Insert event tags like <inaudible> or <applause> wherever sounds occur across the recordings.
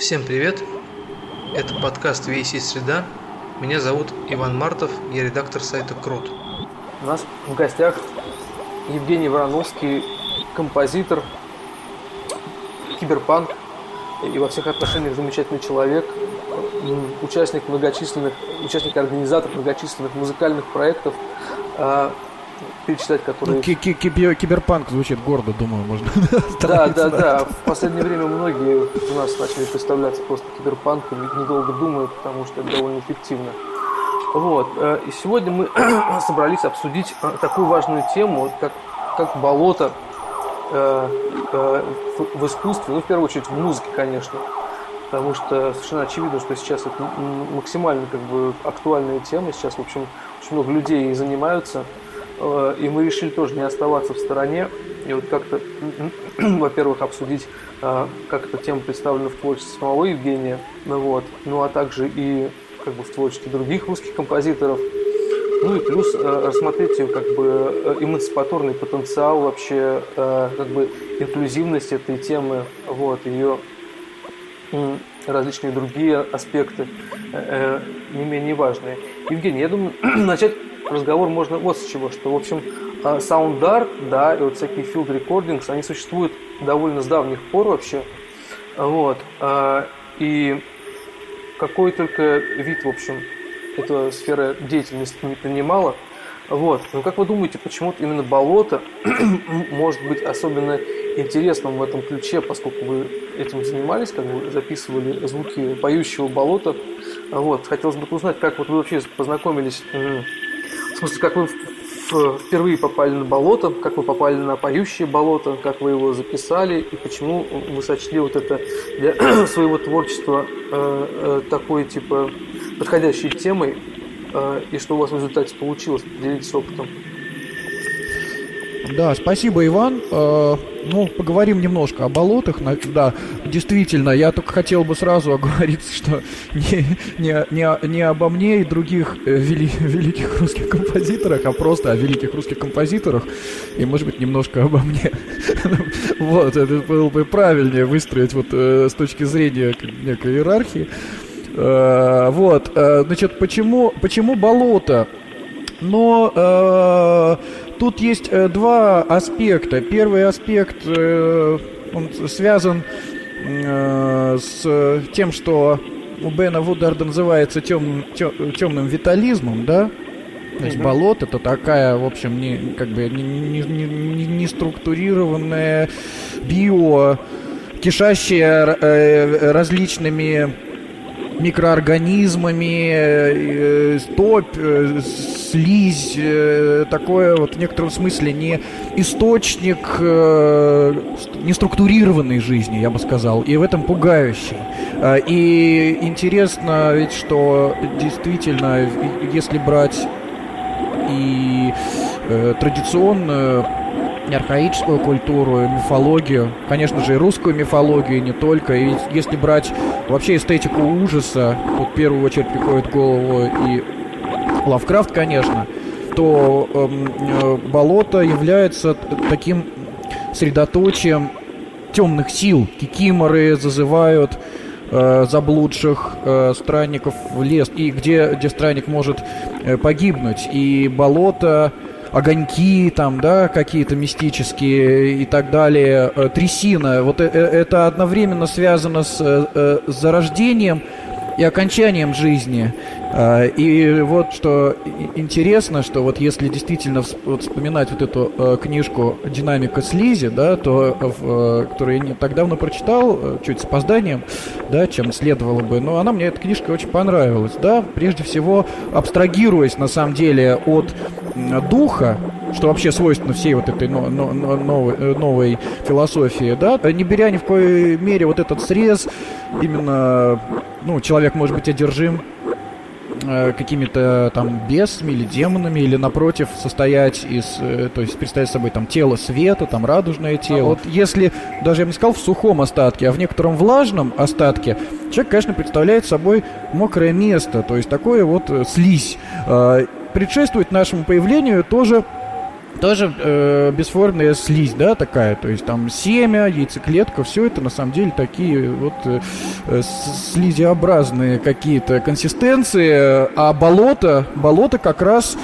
Всем привет! Это подкаст VC Среда. Меня зовут Иван Мартов, я редактор сайта Крут. У нас в гостях Евгений Вороновский, композитор, киберпанк и во всех отношениях замечательный человек, участник многочисленных, участник организатор многочисленных музыкальных проектов, а, перечислять которые... Ну, киберпанк звучит гордо, думаю, можно. <laughs> Да, да, да. В последнее время многие у нас начали представляться просто киберпанком, недолго думают, потому что это довольно эффективно. Вот. Э, и сегодня мы <clears throat> собрались обсудить э, такую важную тему, как, как болото э, в искусстве, ну, в первую очередь, в музыке, конечно. Потому что совершенно очевидно, что сейчас это максимально как бы актуальная тема. Сейчас, в общем, очень много людей занимаются и мы решили тоже не оставаться в стороне. И вот как-то, <clears throat> во-первых, обсудить, э, как эта тема представлена в творчестве самого Евгения, ну, вот, ну а также и как бы в творчестве других русских композиторов, ну и плюс э, рассмотреть как бы эмансипаторный потенциал вообще, как бы инклюзивность этой темы, вот, ее различные другие аспекты не менее важные. Евгений, я думаю, <clears throat> начать разговор можно вот с чего, что, в общем, а, Sound Art, да, и вот всякие field recordings, они существуют довольно с давних пор вообще, вот, а, и какой только вид, в общем, эта сфера деятельности не принимала, вот. Но как вы думаете, почему именно болото <clears throat> может быть особенно интересным в этом ключе, поскольку вы этим занимались, как бы записывали звуки поющего болота. Вот. Хотелось бы узнать, как вот вы вообще познакомились смысле, как вы впервые попали на болото, как вы попали на поющее болото, как вы его записали и почему вы сочли вот это для <clears throat> своего творчества э, э, такой типа подходящей темой э, и что у вас в результате получилось, поделитесь опытом. Да, спасибо, Иван. Э, ну, поговорим немножко о болотах. Да, действительно, я только хотел бы сразу оговориться, что не, не, не, не обо мне и других э, вели, великих русских композиторах, а просто о великих русских композиторах. И, может быть, немножко обо мне. <laughs> Вот, это было бы правильнее выстроить вот э, с точки зрения некой иерархии. Вот, значит, почему, почему болото? Но тут есть э, два аспекта. Первый аспект, э, он связан э, с тем, что у Бена Вударда называется тем, тем, темным витализмом, да? То есть болото это такая, в общем, не, как бы не, не, не, не структурированная био, кишащая э, различными микроорганизмами, э, топь, э, слизь, э, такое вот в некотором смысле не источник неструктурированной жизни, я бы сказал, и в этом пугающий. И интересно ведь, что действительно, если брать и традиционную архаическую культуру, мифологию, конечно же, и русскую мифологию, не только. И если брать вообще эстетику ужаса, тут в первую очередь приходит в голову и Лавкрафт, конечно, то эм, э, болото является таким средоточием темных сил. Кикиморы зазывают э, заблудших э, странников в лес, и где, где странник может э, погибнуть. И болото огоньки там, да, какие-то мистические и так далее, э, трясина. Вот э, э, это одновременно связано с, с зарождением и окончанием жизни. А, и вот что интересно, что вот если действительно вот вспоминать вот эту книжку «Динамика слизи», да, то, в, которую я не так давно прочитал, чуть с опозданием, да, чем следовало бы, но она мне, эта книжка очень понравилась, да, прежде всего абстрагируясь на самом деле от духа, что вообще свойственно всей вот этой но, но, новой, э, новой философии, да, не беря ни в коей мере вот этот срез, именно, ну, человек может быть одержим э, какими-то там бесами или демонами, или напротив состоять из, э, то есть представить собой там тело света, там радужное тело. А вот если, даже я бы не сказал в сухом остатке, а в некотором влажном остатке, человек, конечно, представляет собой мокрое место, то есть такое вот слизь предшествует нашему появлению тоже тоже э, бесформенная слизь, да, такая, то есть там семя, яйцеклетка, все это на самом деле такие вот э, э слизиобразные какие-то консистенции, а болото, болото как раз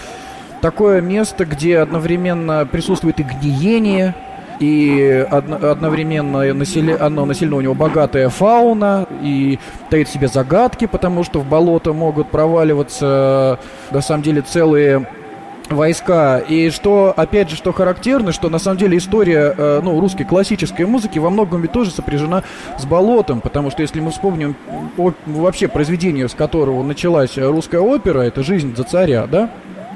такое место, где одновременно присутствует и гниение, и одновременно населе, оно населено у него богатая фауна, и таит себе загадки, потому что в болото могут проваливаться, на самом деле, целые войска. И что, опять же, что характерно, что на самом деле история э, ну, русской классической музыки во многом ведь тоже сопряжена с болотом, потому что если мы вспомним о, вообще произведение, с которого началась русская опера, это «Жизнь за царя», да?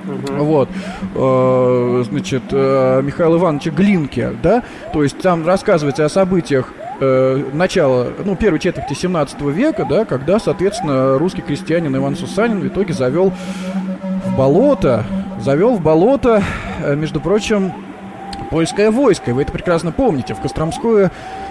Угу. Вот, э, значит, э, Михаила Ивановича Глинки, да, то есть там рассказывается о событиях э, начала, ну, первой четверти 17 века, да, когда, соответственно, русский крестьянин Иван Сусанин в итоге завел в болото, завел в болото, э, между прочим, польское войско. И вы это прекрасно помните. В Костромское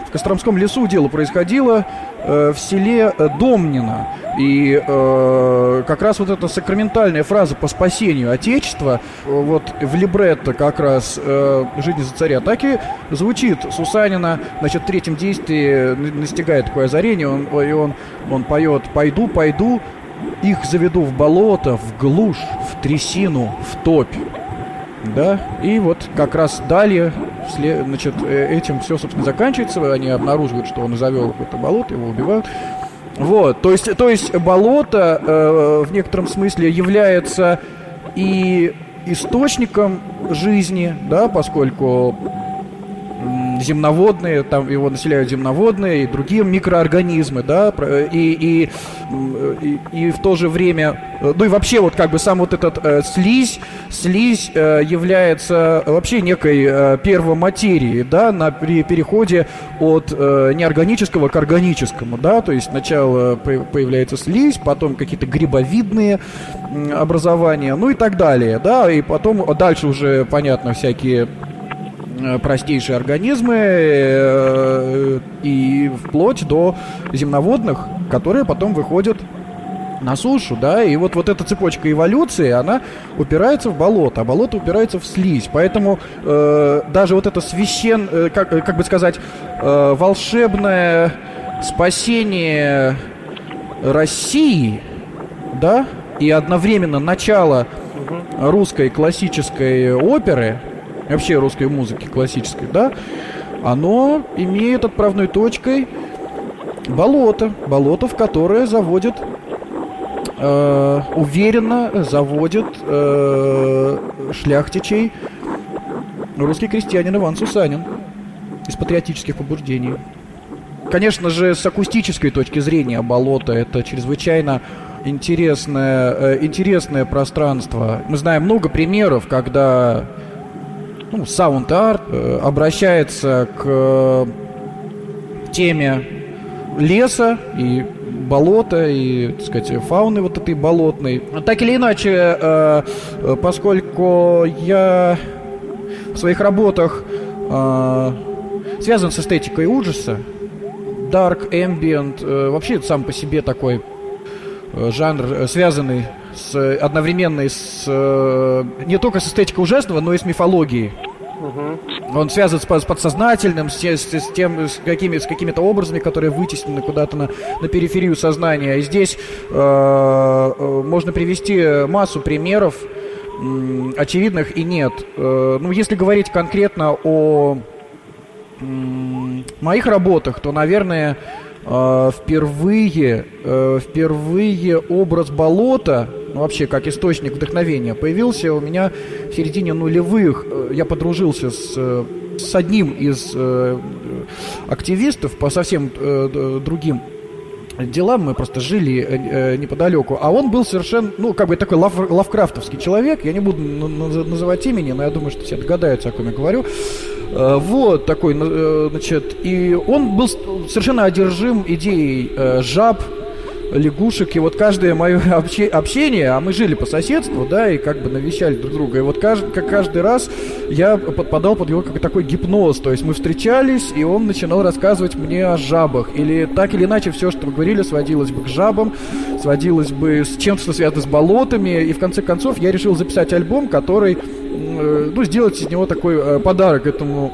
в Костромском лесу дело происходило э, в селе э, Домнино. И э, как раз вот эта сакраментальная фраза по спасению Отечества, э, вот в либретто как раз э, «Жизнь за царя» так и звучит Сусанина, значит, в третьем действии настигает такое озарение, он, и он, он поет «Пойду, пойду, их заведу в болото, в глушь, в трясину, в топь». Да, и вот как раз далее, значит, э, этим все, собственно, заканчивается. Они обнаруживают, что он завел это болото, его убивают. Вот, то есть, то есть болото э, в некотором смысле является и источником жизни, да, поскольку земноводные, там его населяют земноводные и другие микроорганизмы, да, и, и, и, и в то же время, ну и вообще вот как бы сам вот этот э, слизь, слизь э, является вообще некой э, первоматерией, да, на при переходе от э, неорганического к органическому, да, то есть сначала появляется слизь, потом какие-то грибовидные образования, ну и так далее, да, и потом дальше уже, понятно, всякие Э, простейшие организмы э, и вплоть до земноводных, которые потом выходят на сушу, да, и вот, вот эта цепочка эволюции, она упирается в болото, а болото упирается в слизь, поэтому э, даже вот это священ, э, как, как бы сказать, э, волшебное спасение России, да, и одновременно начало русской классической оперы, вообще русской музыки классической, да, оно имеет отправной точкой болото, болото, в которое заводит э, уверенно заводит э, шляхтичей русский крестьянин Иван Сусанин из патриотических побуждений. Конечно же, с акустической точки зрения болото это чрезвычайно интересное, э, интересное пространство. Мы знаем много примеров, когда ну, саунд-арт э, обращается к э, теме леса и болота и, так сказать, фауны вот этой болотной. Так или иначе, э, поскольку я в своих работах связан с эстетикой ужаса, dark ambient, вообще сам по себе такой жанр, связанный с, одновременно с, э, не только с эстетикой ужасного, но и с мифологией. Угу. Он связан с, с подсознательным, с, с, с тем, с, какими, с какими-то образами, которые вытеснены куда-то на, на периферию сознания. И здесь э, э, можно привести массу примеров, э, очевидных и нет. Э, ну, если говорить конкретно о э, моих работах, то, наверное, э, впервые, э, впервые образ болота ну, вообще как источник вдохновения, появился у меня в середине нулевых. Э, я подружился с, э, с одним из э, активистов по совсем другим делам, мы просто жили неподалеку, а он был совершенно, ну, как бы такой лав, лавкрафтовский человек, я не буду называть имени, но я думаю, что все догадаются, о ком я говорю. Вот такой, значит, и он был совершенно одержим идеей жаб, лягушек. И вот каждое мое <laughs> общение, а мы жили по соседству, да, и как бы навещали друг друга. И вот каждый, как каждый раз я подпадал под его как такой гипноз. То есть мы встречались, и он начинал рассказывать мне о жабах. Или так или иначе все, что мы говорили, сводилось бы к жабам, сводилось бы с чем-то, что связано с болотами. И в конце концов я решил записать альбом, который, э, ну, сделать из него такой э, подарок этому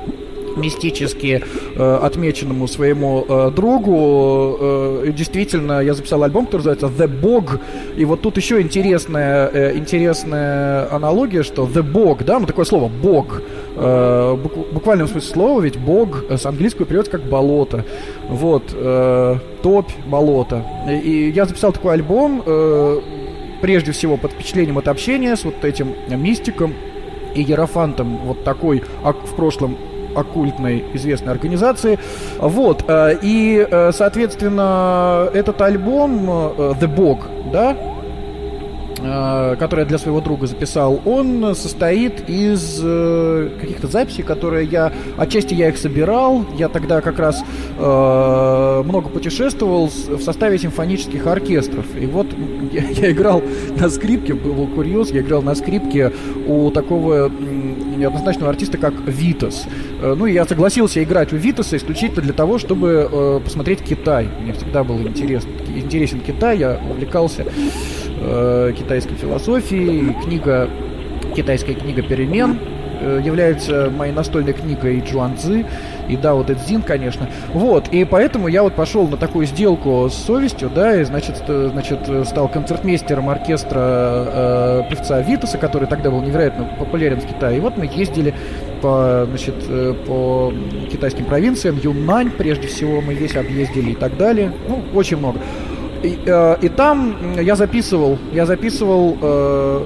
мистически э, отмеченному своему э, другу. Э, действительно, я записал альбом, который называется The Bog. И вот тут еще интересная, э, интересная аналогия, что The Bog, да, ну такое слово Бог. Э, буквальном смысле слова, ведь Бог с английского переводится как болото. Вот, э, топь, болото. И, и я записал такой альбом, э, прежде всего под впечатлением от общения с вот этим мистиком и Ерофантом, вот такой в прошлом оккультной известной организации. Вот. Э, и, э, соответственно, этот альбом э, The Bog, да, который я для своего друга записал, он состоит из каких-то записей, которые я... Отчасти я их собирал. Я тогда как раз много путешествовал в составе симфонических оркестров. И вот я играл на скрипке, был курьез, я играл на скрипке у такого неоднозначного артиста, как Витас. Э, ну, и я согласился играть у Витаса исключительно для того, чтобы э, посмотреть Китай. Мне всегда был интересен, интересен Китай, я увлекался э, китайской философией. Книга, китайская книга «Перемен» является моей настольной книгой Джуан Цзы и Дао Дэ Цзин, конечно. Вот, и поэтому я вот пошел на такую сделку с совестью, да, и, значит, э, значит стал концертмейстером оркестра э, певца Витаса, который тогда был невероятно популярен в Китае. И вот мы ездили по, значит, э, по китайским провинциям, Юннань, прежде всего, мы весь объездили и так далее. Ну, очень много. И, э, и там я записывал, я записывал э,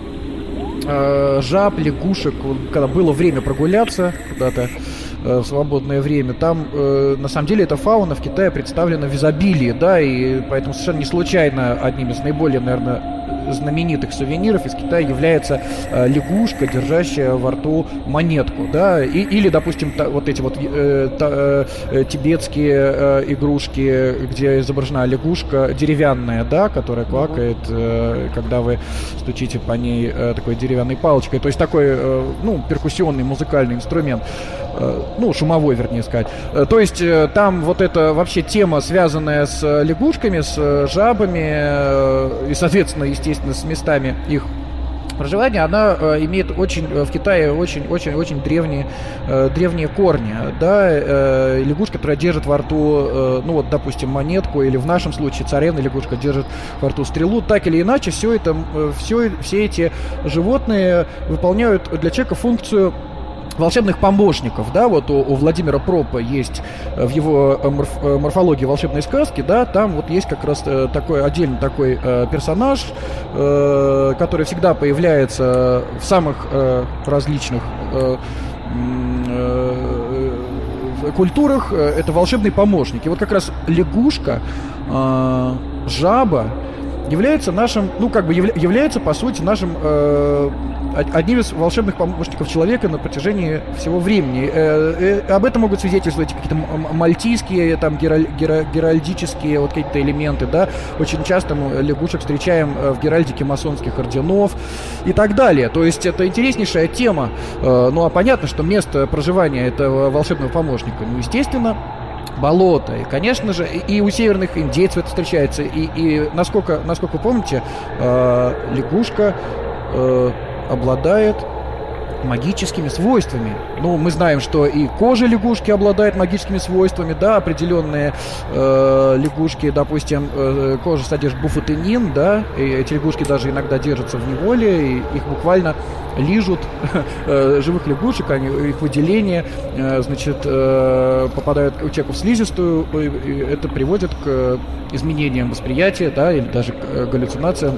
э, жаб, лягушек, когда было время прогуляться куда-то э, в свободное время, там э, на самом деле эта фауна в Китае представлена в изобилии, да, и поэтому совершенно не случайно одним из наиболее, наверное, знаменитых сувениров. Из Китая является э, лягушка, держащая во рту монетку, да, и, или, допустим, та, вот эти вот э, та, э, тибетские э, игрушки, где изображена лягушка деревянная, да, которая квакает, э, когда вы стучите по ней э, такой деревянной палочкой, то есть такой, э, ну, перкуссионный музыкальный инструмент, ну, шумовой, вернее сказать. Э, то есть э, там вот эта вообще тема, связанная с лягушками, с жабами э, и, соответственно, естественно, с местами их проживания, она э, имеет очень э, в Китае очень очень очень древние э, древние корни, да, э, лягушка, которая держит во рту, э, ну вот, допустим, монетку или в нашем случае царевна лягушка держит во рту стрелу, так или иначе, все это, э, все, все эти животные выполняют для человека функцию волшебных помощников, да, вот у, у Владимира Пропа есть э, в его э, морф, э, морфологии волшебной сказки, да, там вот есть как раз такой отдельный такой персонаж, который всегда появляется в самых различных культурах, это волшебный помощник. И вот как раз лягушка, жаба является нашим, ну как бы является по сути нашим э, одним из волшебных помощников человека на протяжении всего времени. Э, э, об этом могут свидетельствовать какие-то мальтийские, там, геральдические вот какие-то элементы, да. Очень часто мы лягушек встречаем э, в геральдике масонских орденов и так далее. То есть это интереснейшая тема. Ну, а понятно, что место проживания этого волшебного помощника, ну, естественно, болото. И, конечно же, и у северных индейцев это встречается. И, и насколько, насколько вы помните, э, лягушка э, обладает магическими свойствами. Ну, мы знаем, что и кожа лягушки обладает магическими свойствами, да, определенные э, лягушки, допустим, э, кожа содержит буфотенин, да, и эти лягушки даже иногда держатся в неволе, и их буквально лижут <laughs> э, живых лягушек, они, их выделения, э, значит, э, попадают у человека в слизистую, и это приводит к изменениям восприятия, да, или даже к галлюцинациям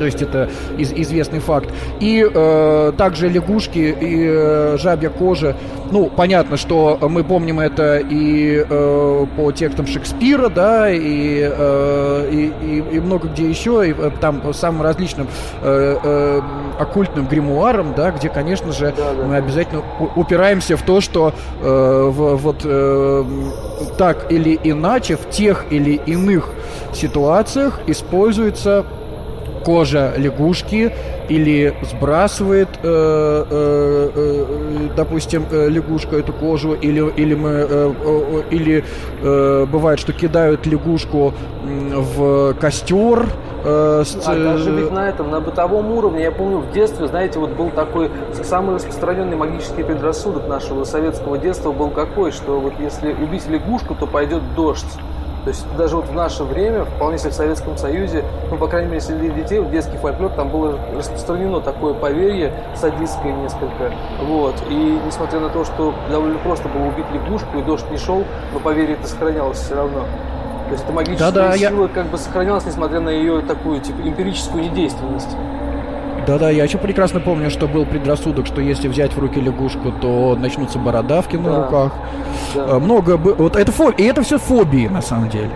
То есть это из, известный факт. И э, также лягушки и э, жабья кожа. Ну, понятно, что мы помним это и э, по текстам Шекспира, да, и, э, и, и, и много где еще, и э, там по самым различным э, э, оккультным гримуарам, да, где, конечно же, да, да. мы обязательно упираемся в то, что э, в, вот э, так или иначе в тех или иных ситуациях используется кожа лягушки или сбрасывает, э, э, э, допустим, лягушка эту кожу, или, или, мы, э, э, или э, бывает, что кидают лягушку в костер. Э, с... А даже ведь на этом, на бытовом уровне, я помню, в детстве, знаете, вот был такой самый распространенный магический предрассудок нашего советского детства был какой, что вот если убить лягушку, то пойдет дождь. То есть даже вот в наше время, вполне себе в Советском Союзе, ну, по крайней мере, среди детей, в детский фольклор, там было распространено такое поверье садистское несколько. Вот. И несмотря на то, что довольно просто было убить лягушку, и дождь не шел, но поверье это сохранялось все равно. То есть эта магическая да, да, сила я... как бы сохранялась, несмотря на ее такую, типа, эмпирическую недейственность. Да-да, я еще прекрасно помню, что был предрассудок, что если взять в руки лягушку, то начнутся бородавки на да. руках. Да. А, много... Вот это, фо... И это все фобии, на самом деле.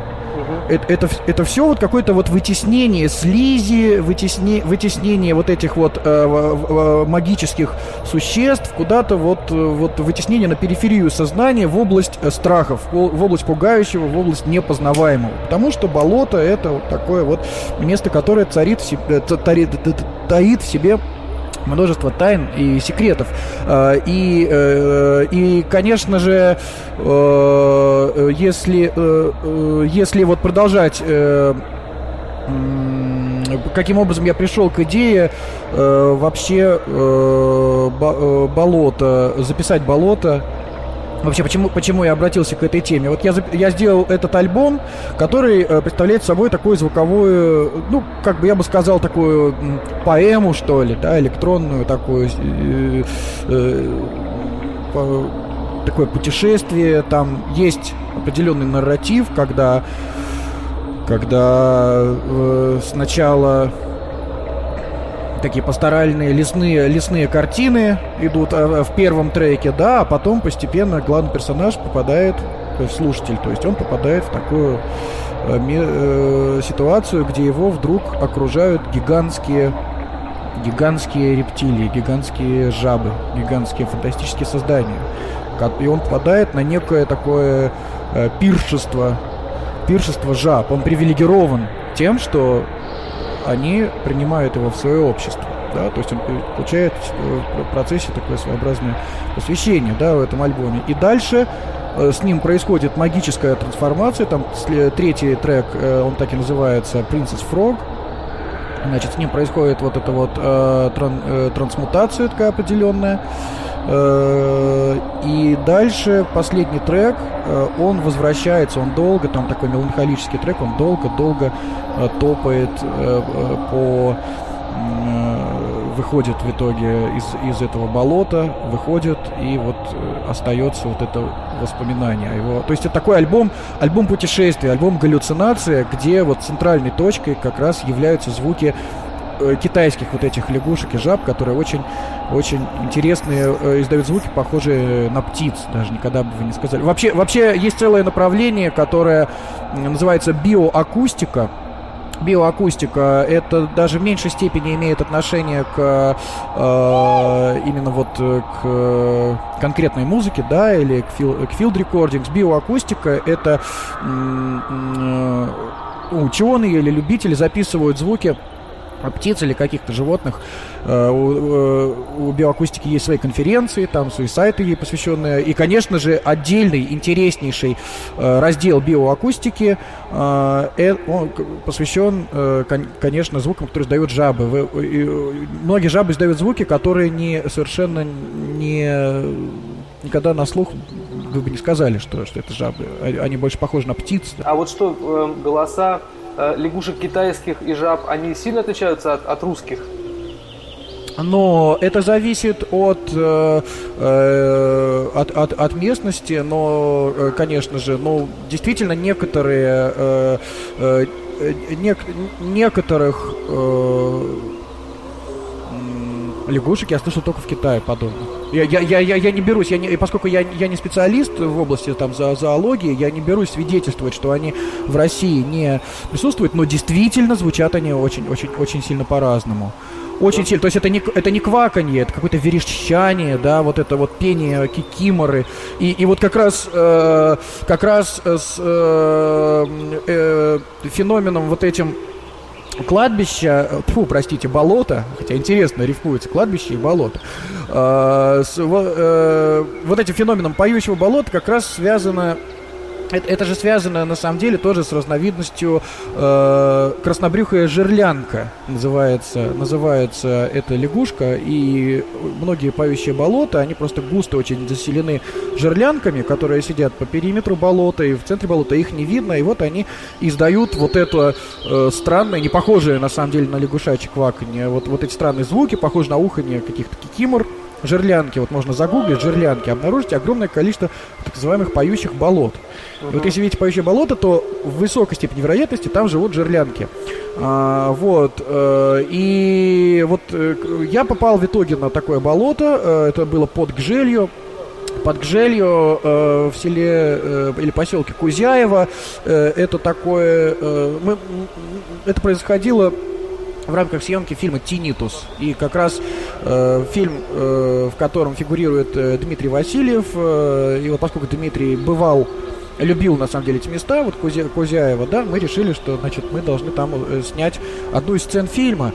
Это, это, это все вот какое-то вот вытеснение слизи, вытесне, вытеснение вот этих вот э, э, магических существ куда-то вот, э, вот вытеснение на периферию сознания в область э, страхов, в область пугающего, в область непознаваемого. Потому что болото это вот такое вот место, которое царит в себе, таит в себе множество тайн и секретов. А, и, э, и конечно же, э, если, э, если вот продолжать каким образом я пришел к идее вообще болото, записать болото Вообще, почему, почему я обратился к этой теме? Вот я, я сделал этот альбом, который э, представляет собой такую звуковую, ну, как бы я бы сказал, такую поэму, что ли, да, электронную такую, э, э, такое путешествие. Там есть определенный нарратив, когда, когда э, сначала такие пасторальные лесные, лесные картины идут а, в первом треке, да, а потом постепенно главный персонаж попадает, то есть слушатель, то есть он попадает в такую э, э, ситуацию, где его вдруг окружают гигантские гигантские рептилии, гигантские жабы, гигантские фантастические создания. И он попадает на некое такое э, пиршество, пиршество жаб. Он привилегирован тем, что они принимают его в свое общество. Да, то есть он получает в процессе такое своеобразное посвящение да, в этом альбоме. И дальше э, с ним происходит магическая трансформация. Там третий трек, э, он так и называется Princess Frog. Значит, с ним происходит вот эта вот э, тран, э, трансмутация такая определенная. Э, и дальше последний трек, э, он возвращается, он долго, там такой меланхолический трек, он долго-долго э, топает по выходит в итоге из, из этого болота, выходит, и вот остается вот это воспоминание о его. То есть это такой альбом, альбом путешествия, альбом галлюцинация, где вот центральной точкой как раз являются звуки Э, китайских вот этих лягушек и жаб, которые очень, очень интересные, э, издают звуки, похожие на птиц, даже никогда бы вы не сказали. Вообще, вообще есть целое направление, которое называется биоакустика. Биоакустика это даже в меньшей степени имеет отношение к э, именно вот к конкретной музыке, да, или к, фил, к field recordings. Биоакустика это э, ученые или любители записывают звуки птиц или каких-то животных. Э, у, у биоакустики есть свои конференции, там свои сайты ей посвященные. И, конечно же, отдельный, интереснейший э, раздел биоакустики э, он посвящен, конечно, звукам, которые издают жабы. Многие жабы издают звуки, которые не, совершенно не никогда на слух вы бы не сказали, что, что это жабы. Они больше похожи на птиц. А вот что, голоса Э, лягушек китайских и жаб, они сильно отличаются от, от русских? но это зависит от, э, э, от, от, от местности, но, э, конечно же, ну, действительно, некоторые, э, э, нек, некоторых э, лягушек я слышал только в Китае подобно. Я, я, я, я, не берусь, я не, поскольку я, я не специалист в области там, за, зоологии, я не берусь свидетельствовать, что они в России не присутствуют, но действительно звучат они очень, очень, очень сильно по-разному. Очень сильно. То есть это не, это не кваканье, это какое-то верещание, да, вот это вот пение кикиморы. И, и вот как раз, э, как раз с э, э, феноменом вот этим кладбища, фу, простите, болото, хотя интересно рифмуется, кладбище и болото. Э, с, э, вот этим феноменом поющего болота как раз связано это, это же связано на самом деле тоже с разновидностью э, краснобрюхая жерлянка называется, называется эта лягушка. И многие поющие болота они просто густо очень заселены жерлянками, которые сидят по периметру болота и в центре болота их не видно. И вот они издают вот это э, странное, не похожее на самом деле на лягушачье кваканье, вот вот эти странные звуки, похожие на уханье каких-то кикимор жерлянки, вот можно загуглить жерлянки, обнаружите огромное количество так называемых поющих болот. Uh-huh. И вот если видите поющее болото, то в высокой степени вероятности там живут жерлянки. А, вот. Э, и вот э, я попал в итоге на такое болото. Э, это было под Гжелью под Гжелью э, в селе э, или поселке Кузяево. Э, это такое... Э, мы, это происходило в рамках съемки фильма «Тинитус». И как раз э, фильм, э, в котором фигурирует э, Дмитрий Васильев, э, и вот поскольку Дмитрий бывал любил на самом деле эти места, вот Кузя, Кузяева, да, мы решили, что, значит, мы должны там э, снять одну из сцен фильма.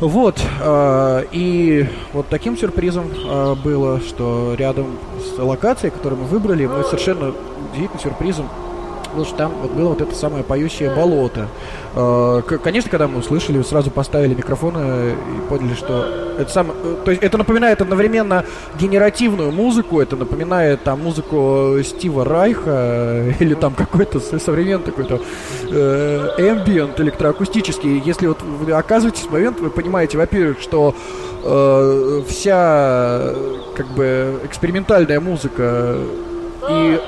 Вот, э, и вот таким сюрпризом э, было, что рядом с локацией, которую мы выбрали, мы совершенно удивительным сюрпризом потому что там вот было вот это самое поющее болото. Э, конечно, когда мы услышали, сразу поставили микрофоны и поняли, что это сам, э, то есть это напоминает одновременно генеративную музыку, это напоминает там музыку Стива Райха э, или там какой-то современный такой-то эмбиент электроакустический. Если вот вы оказываетесь в момент, вы понимаете, во-первых, что э, вся как бы экспериментальная музыка и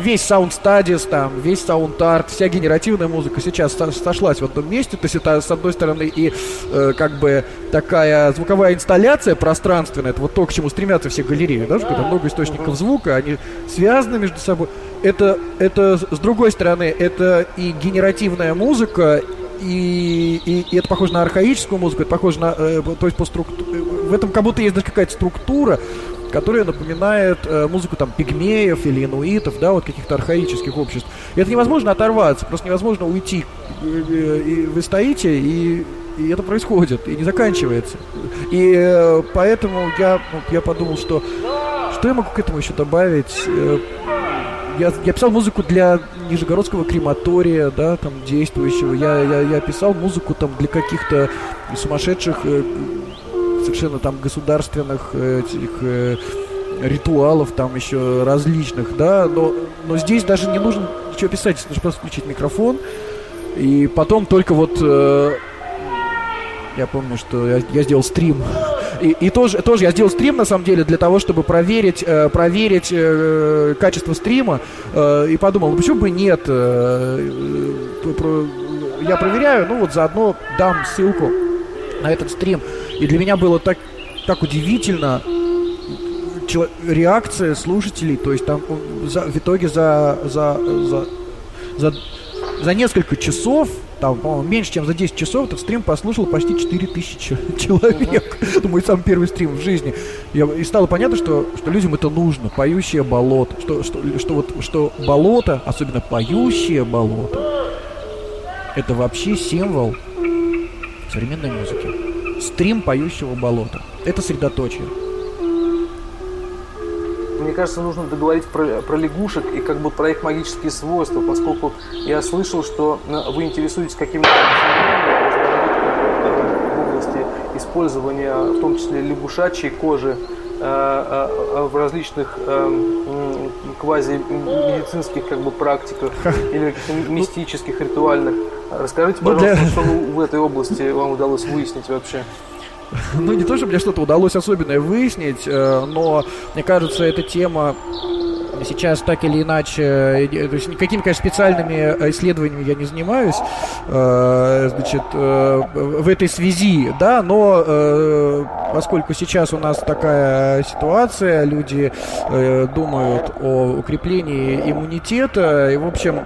весь Studies, там, весь Art, вся генеративная музыка сейчас сошлась в одном месте. То есть это, с одной стороны, и э, как бы такая звуковая инсталляция пространственная, это вот то, к чему стремятся все галереи, да, когда много источников звука, они связаны между собой. Это, это, с другой стороны, это и генеративная музыка, и, и, и это похоже на архаическую музыку, это похоже на, э, то есть по структуре, в этом как будто есть даже какая-то структура, которая напоминает э, музыку там пигмеев или инуитов, да, вот каких-то архаических обществ. И это невозможно оторваться, просто невозможно уйти. И, и вы стоите, и, и это происходит, и не заканчивается. И э, поэтому я, ну, я подумал, что что я могу к этому еще добавить? Э, я, я писал музыку для Нижегородского крематория, да, там действующего. Я, я, я писал музыку там для каких-то сумасшедших э, совершенно там государственных э, этих э, ритуалов там еще различных, да, но, но здесь даже не нужно ничего писать, нужно просто включить микрофон, и потом только вот э, я помню, что я, я сделал стрим. И, и тоже, тоже я сделал стрим, на самом деле, для того, чтобы проверить, э, проверить э, качество стрима. Э, и подумал, ну почему бы нет? Э, э, про, я проверяю, ну вот заодно дам ссылку на этот стрим. И для меня было так, так удивительно реакция слушателей, то есть там за, в итоге за, за, за, за, за несколько часов, там, по-моему, меньше, чем за 10 часов этот стрим послушал почти 4000 <laughs> человек. Это мой самый первый стрим в жизни. Я, и стало понятно, что, что людям это нужно, поющее болото. Что, что, что, вот, что болото, особенно поющее болото, это вообще символ современной музыки стрим поющего болота. Это средоточие. Мне кажется, нужно договорить про, про лягушек и как бы про их магические свойства, поскольку я слышал, что э, вы интересуетесь какими-то в области использования, в том числе лягушачьей кожи э, э, в различных квази-медицинских как бы практиках или каких-то мистических, ритуальных. Расскажите, ну, пожалуйста, что в этой области вам удалось выяснить вообще? <laughs> ну, не то, чтобы мне что-то удалось особенное выяснить, э, но, мне кажется, эта тема сейчас так или иначе, э, то есть никакими, конечно, специальными исследованиями я не занимаюсь, э, значит, в этой связи, да, но поскольку сейчас у нас такая ситуация, люди думают о укреплении иммунитета, и, в общем,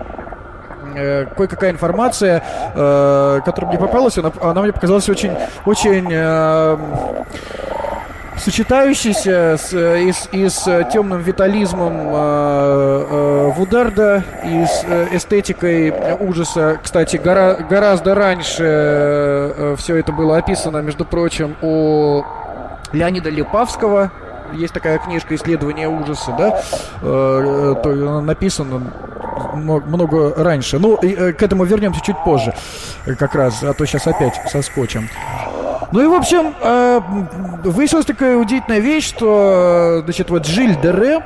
э, кое-какая информация, э, которая мне попалась, она, она мне показалась очень, очень э, сочетающейся с, и, с, и с темным витализмом э, э, Вударда, и с э, эстетикой ужаса. Кстати, гора, гораздо раньше э, все это было описано, между прочим, у Леонида Липавского, есть такая книжка «Исследование ужаса», да, э, то написана много раньше. Ну, э, к этому вернемся чуть позже, э, как раз, а то сейчас опять соскочим. Ну и, в общем, выяснилась такая удивительная вещь, что, значит, вот Жиль Дере,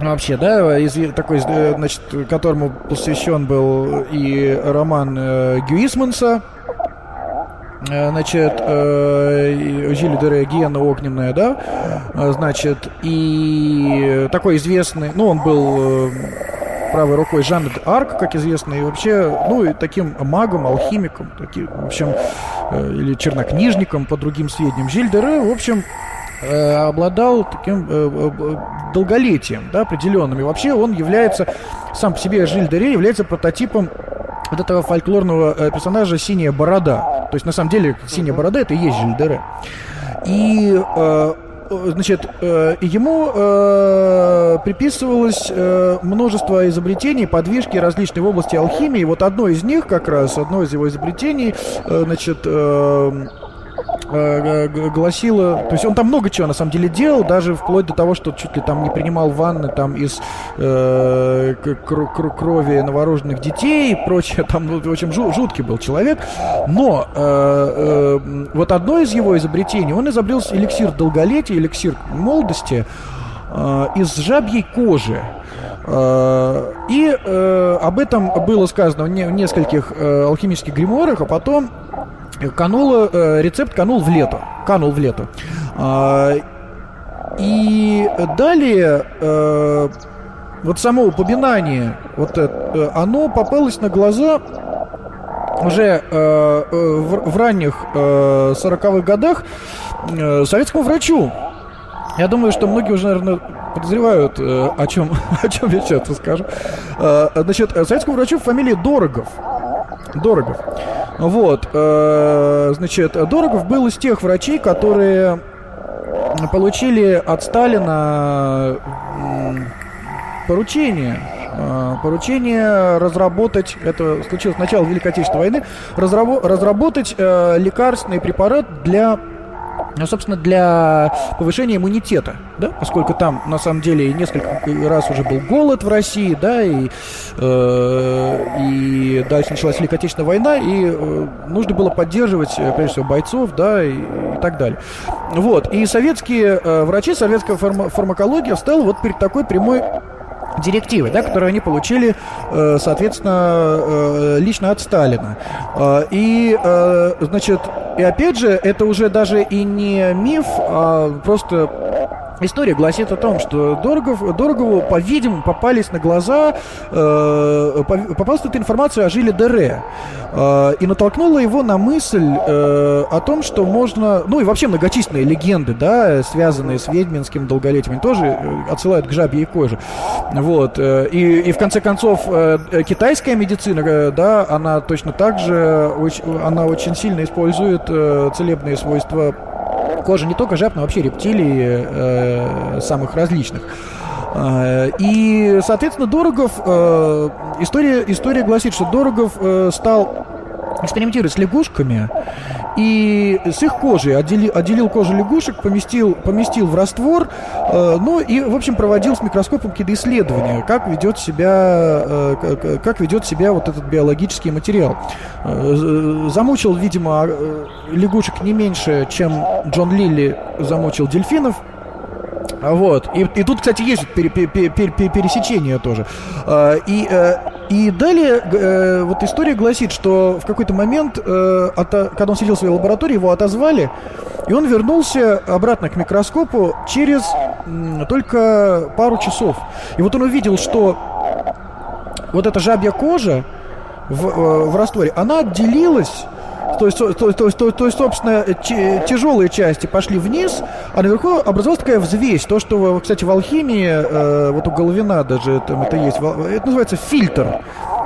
вообще, да, из, такой, значит, которому посвящен был и роман э, Гюисманса, значит, э, Жиль Дере Гиена Огненная, да, значит, и такой известный, ну, он был правой рукой Жанна Арк, как известно, и вообще, ну, и таким магом, алхимиком, таким, в общем, э, или чернокнижником, по другим сведениям. Жильдере, в общем, э, обладал таким э, долголетием, да, определенным. И вообще он является, сам по себе Жильдере является прототипом вот этого фольклорного персонажа «Синяя борода». То есть, на самом деле, «Синяя борода» — это и есть Жильдере. И Э, значит, э, ему э, приписывалось множество изобретений, подвижки различные в области алхимии. Вот одно из них, как раз, одно из его изобретений, значит, Э, гласила, то есть он там много чего на самом деле делал, даже вплоть до того, что чуть ли там не принимал ванны там из э, крови новорожденных детей и прочее, там, ну, в общем, жуткий был человек, но э, э, вот одно из его изобретений, он изобрел эликсир долголетия, эликсир молодости э, из жабьей кожи. Э, и э, об этом было сказано в нескольких э, алхимических гримуарах, а потом канул, э, рецепт канул в лето. Канул в лето. А, и далее э, вот само упоминание, вот это, оно попалось на глаза уже э, в, в ранних э, 40-х годах э, советскому врачу. Я думаю, что многие уже, наверное, подозревают, э, о чем, <laughs> о чем я сейчас расскажу. Э, значит, советскому врачу фамилия Дорогов. Дорогов. Вот, э, значит, Дорогов был из тех врачей, которые получили от Сталина поручение э, поручение разработать, это случилось с начала Великой Отечественной войны, разработать э, лекарственный препарат для ну, собственно, для повышения иммунитета, да, поскольку там, на самом деле, несколько раз уже был голод в России, да, и, э, и дальше началась Великая Отечественная война, и э, нужно было поддерживать, э, прежде всего, бойцов, да, и, и так далее. Вот, и советские э, врачи, советская фарма фармакология встала вот перед такой прямой директивы, да, которые они получили, э, соответственно, э, лично от Сталина. Э, и, значит, и опять же, это уже даже и не миф, а просто История гласит о том, что Дорогов, Дорогову, по-видимому, попались на глаза, э, попалась эта информация о Жиле Дере. Э, и натолкнула его на мысль э, о том, что можно... Ну и вообще многочисленные легенды, да, связанные с ведьминским долголетием, тоже э, отсылают к жабьей коже. Вот. Э, и, и в конце концов, э, китайская медицина, да, она точно так же, она очень сильно использует целебные свойства кожа не только жаб, но вообще рептилий э, самых различных. Э, и, соответственно, Дорогов, э, история, история гласит, что Дорогов э, стал экспериментировать с лягушками и с их кожей отделил, отделил кожу лягушек, поместил, поместил в раствор, э, ну и, в общем, проводил с микроскопом какие-то исследования, как ведет себя, э, как ведет себя вот этот биологический материал. Э, замучил, видимо, э, лягушек не меньше, чем Джон Лилли замучил дельфинов. Вот. И, и тут, кстати, есть пере, пере, пере, пересечение тоже. Э, и э, И далее э, вот история гласит, что в какой-то момент, э, ото, когда он сидел в своей лаборатории, его отозвали, и он вернулся обратно к микроскопу через м, только пару часов. И вот он увидел, что вот эта жабья кожа в, э, в растворе, она отделилась то есть, то, то, то, то, есть собственно, тяжелые части пошли вниз, а наверху образовалась такая взвесь. То, что, кстати, в алхимии, э, вот у Головина даже там это есть, это называется фильтр,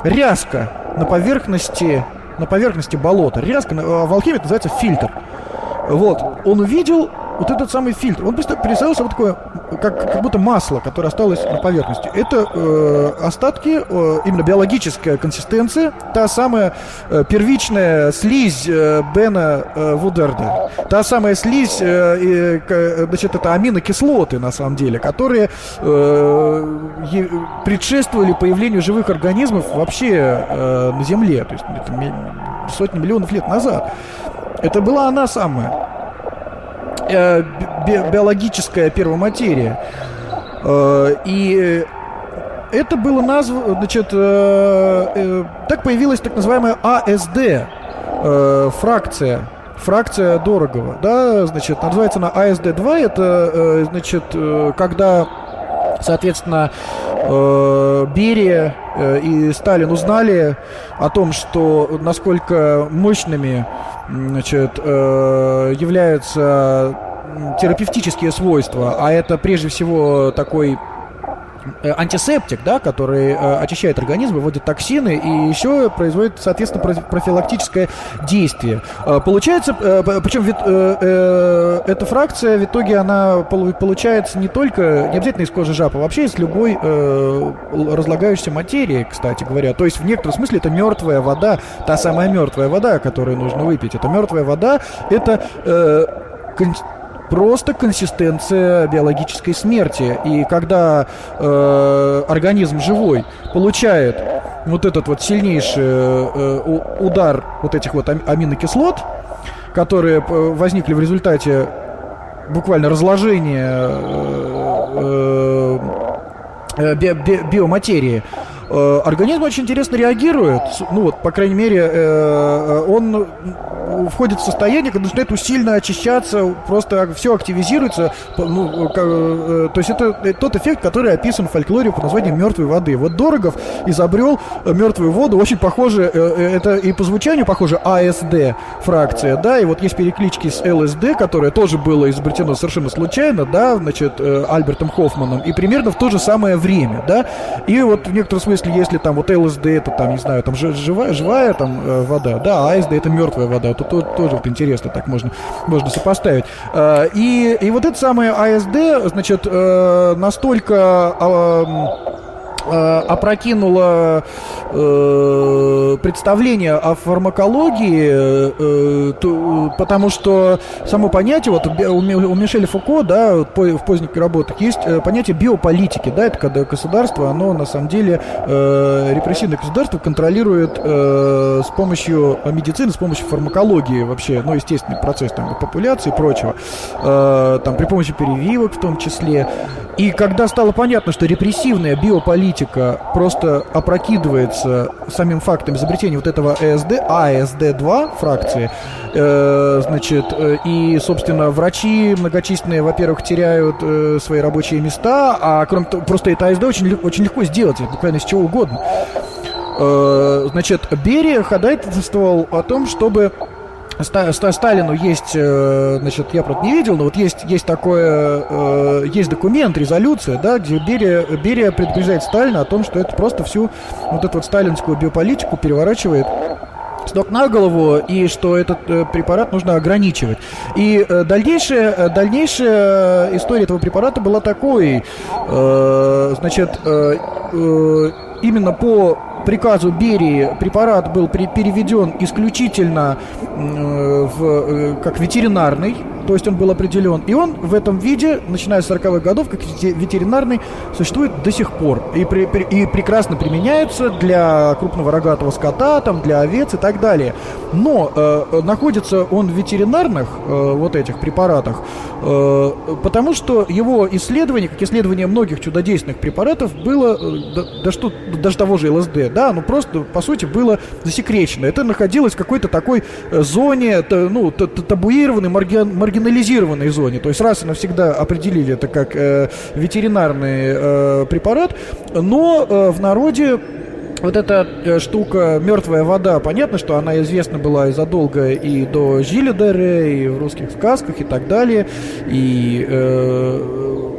ряска на поверхности, на поверхности болота. Ряска, а в алхимии это называется фильтр. Вот, он увидел вот этот самый фильтр, он представил себе вот такое, как, как будто масло, которое осталось на поверхности. Это э, остатки, э, именно биологическая консистенция, та самая э, первичная слизь э, Бена э, Вудерда. Та самая слизь, э, э, значит, это аминокислоты, на самом деле, которые э, е, предшествовали появлению живых организмов вообще э, на Земле, то есть это сотни миллионов лет назад. Это была она самая э, би биологическая первоматерия. Э, и это было названо, значит, э, э, так появилась так называемая АСД, э, фракция фракция Дорогого, да, значит, называется она АСД-2, это, э, значит, э, когда, соответственно, э, Берия э, и Сталин узнали о том, что насколько мощными значит, э, являются терапевтические свойства, а это прежде всего такой Э, антисептик, да, который э, очищает организм, выводит токсины и еще производит, соответственно, профилактическое действие. Э, получается, э, причем э, э, эта фракция в итоге она получается не только, не обязательно из кожи жаб, а вообще из любой э, разлагающейся материи, кстати говоря. То есть в некотором смысле это мертвая вода, та самая мертвая вода, которую нужно выпить. Это мертвая вода, это э, просто консистенция биологической смерти. И когда э, организм живой получает вот этот вот сильнейший э, удар вот этих вот аминокислот, которые э, возникли в результате буквально разложения э, э, би би биоматерии, э, организм очень интересно реагирует. Ну вот, по крайней мере, э, он входит в состояние, когда начинает усиленно очищаться, просто все активизируется. Ну, э, то есть это тот эффект, который описан в фольклоре под названием мертвой воды. Вот Дорогов изобрел мертвую воду, очень похоже, это и по звучанию похоже АСД фракция, да, и вот есть переклички с ЛСД, которое тоже было изобретено совершенно случайно, да, значит, Альбертом Хоффманом, и примерно в то же самое время, да, и вот в некотором смысле если, если там вот ЛСД это там, не знаю, там живая, живая там э, вода, да, а АСД это мертвая вода, то, то тоже вот интересно так можно, можно сопоставить. Э, и, и вот это самое АСД, значит, э, настолько э, опрокинула э, представление о фармакологии, э, то, потому что само понятие, вот у, Мишеля Фуко, да, в поздних работах есть э, понятие биополитики, да, это когда государство, оно на самом деле э, репрессивное государство контролирует э, с помощью медицины, с помощью фармакологии вообще, ну, естественный процесс там популяции и прочего, э, там при помощи перевивок в том числе. И когда стало понятно, что репрессивная биополитика просто опрокидывается самим фактом изобретения вот этого ЭСД, АСД-2 фракции, э, значит, э, и, собственно, врачи многочисленные, во-первых, теряют э, свои рабочие места, а кроме того, просто это АСД очень, очень легко сделать, буквально из чего угодно. Э, значит, Берия ходатайствовал о том, чтобы Сталину есть, э, значит, я правда не видел, но вот есть, есть такое, э, есть документ, резолюция, да, где Берия, Берия предупреждает Сталина о том, что это просто всю вот эту вот сталинскую биополитику переворачивает с ног на голову, и что этот э, препарат нужно ограничивать. И дальнейшая, дальнейшая история этого препарата была такой, значит, именно по приказу Берии препарат был переведен исключительно э, в, э, как ветеринарный, то есть он был определен. И он в этом виде, начиная с 40-х годов, как ветеринарный, существует до сих пор. И, при, и прекрасно применяется для крупного рогатого скота, там, для овец и так далее. Но э, находится он в ветеринарных э, вот этих препаратах, э, потому что его исследование, как исследование многих чудодейственных препаратов, было, э, да, да что, даже того же ЛСД, да, ну просто, по сути, было засекречено. Это находилось в какой-то такой э, зоне, ну, табуированной, маргинализированной зоне. То есть раз и навсегда определили это как э, ветеринарный э, препарат, но э, в народе вот эта э, штука «Мертвая вода», понятно, что она известна была и задолго и до Жилидере, и в русских сказках, и так далее. И э,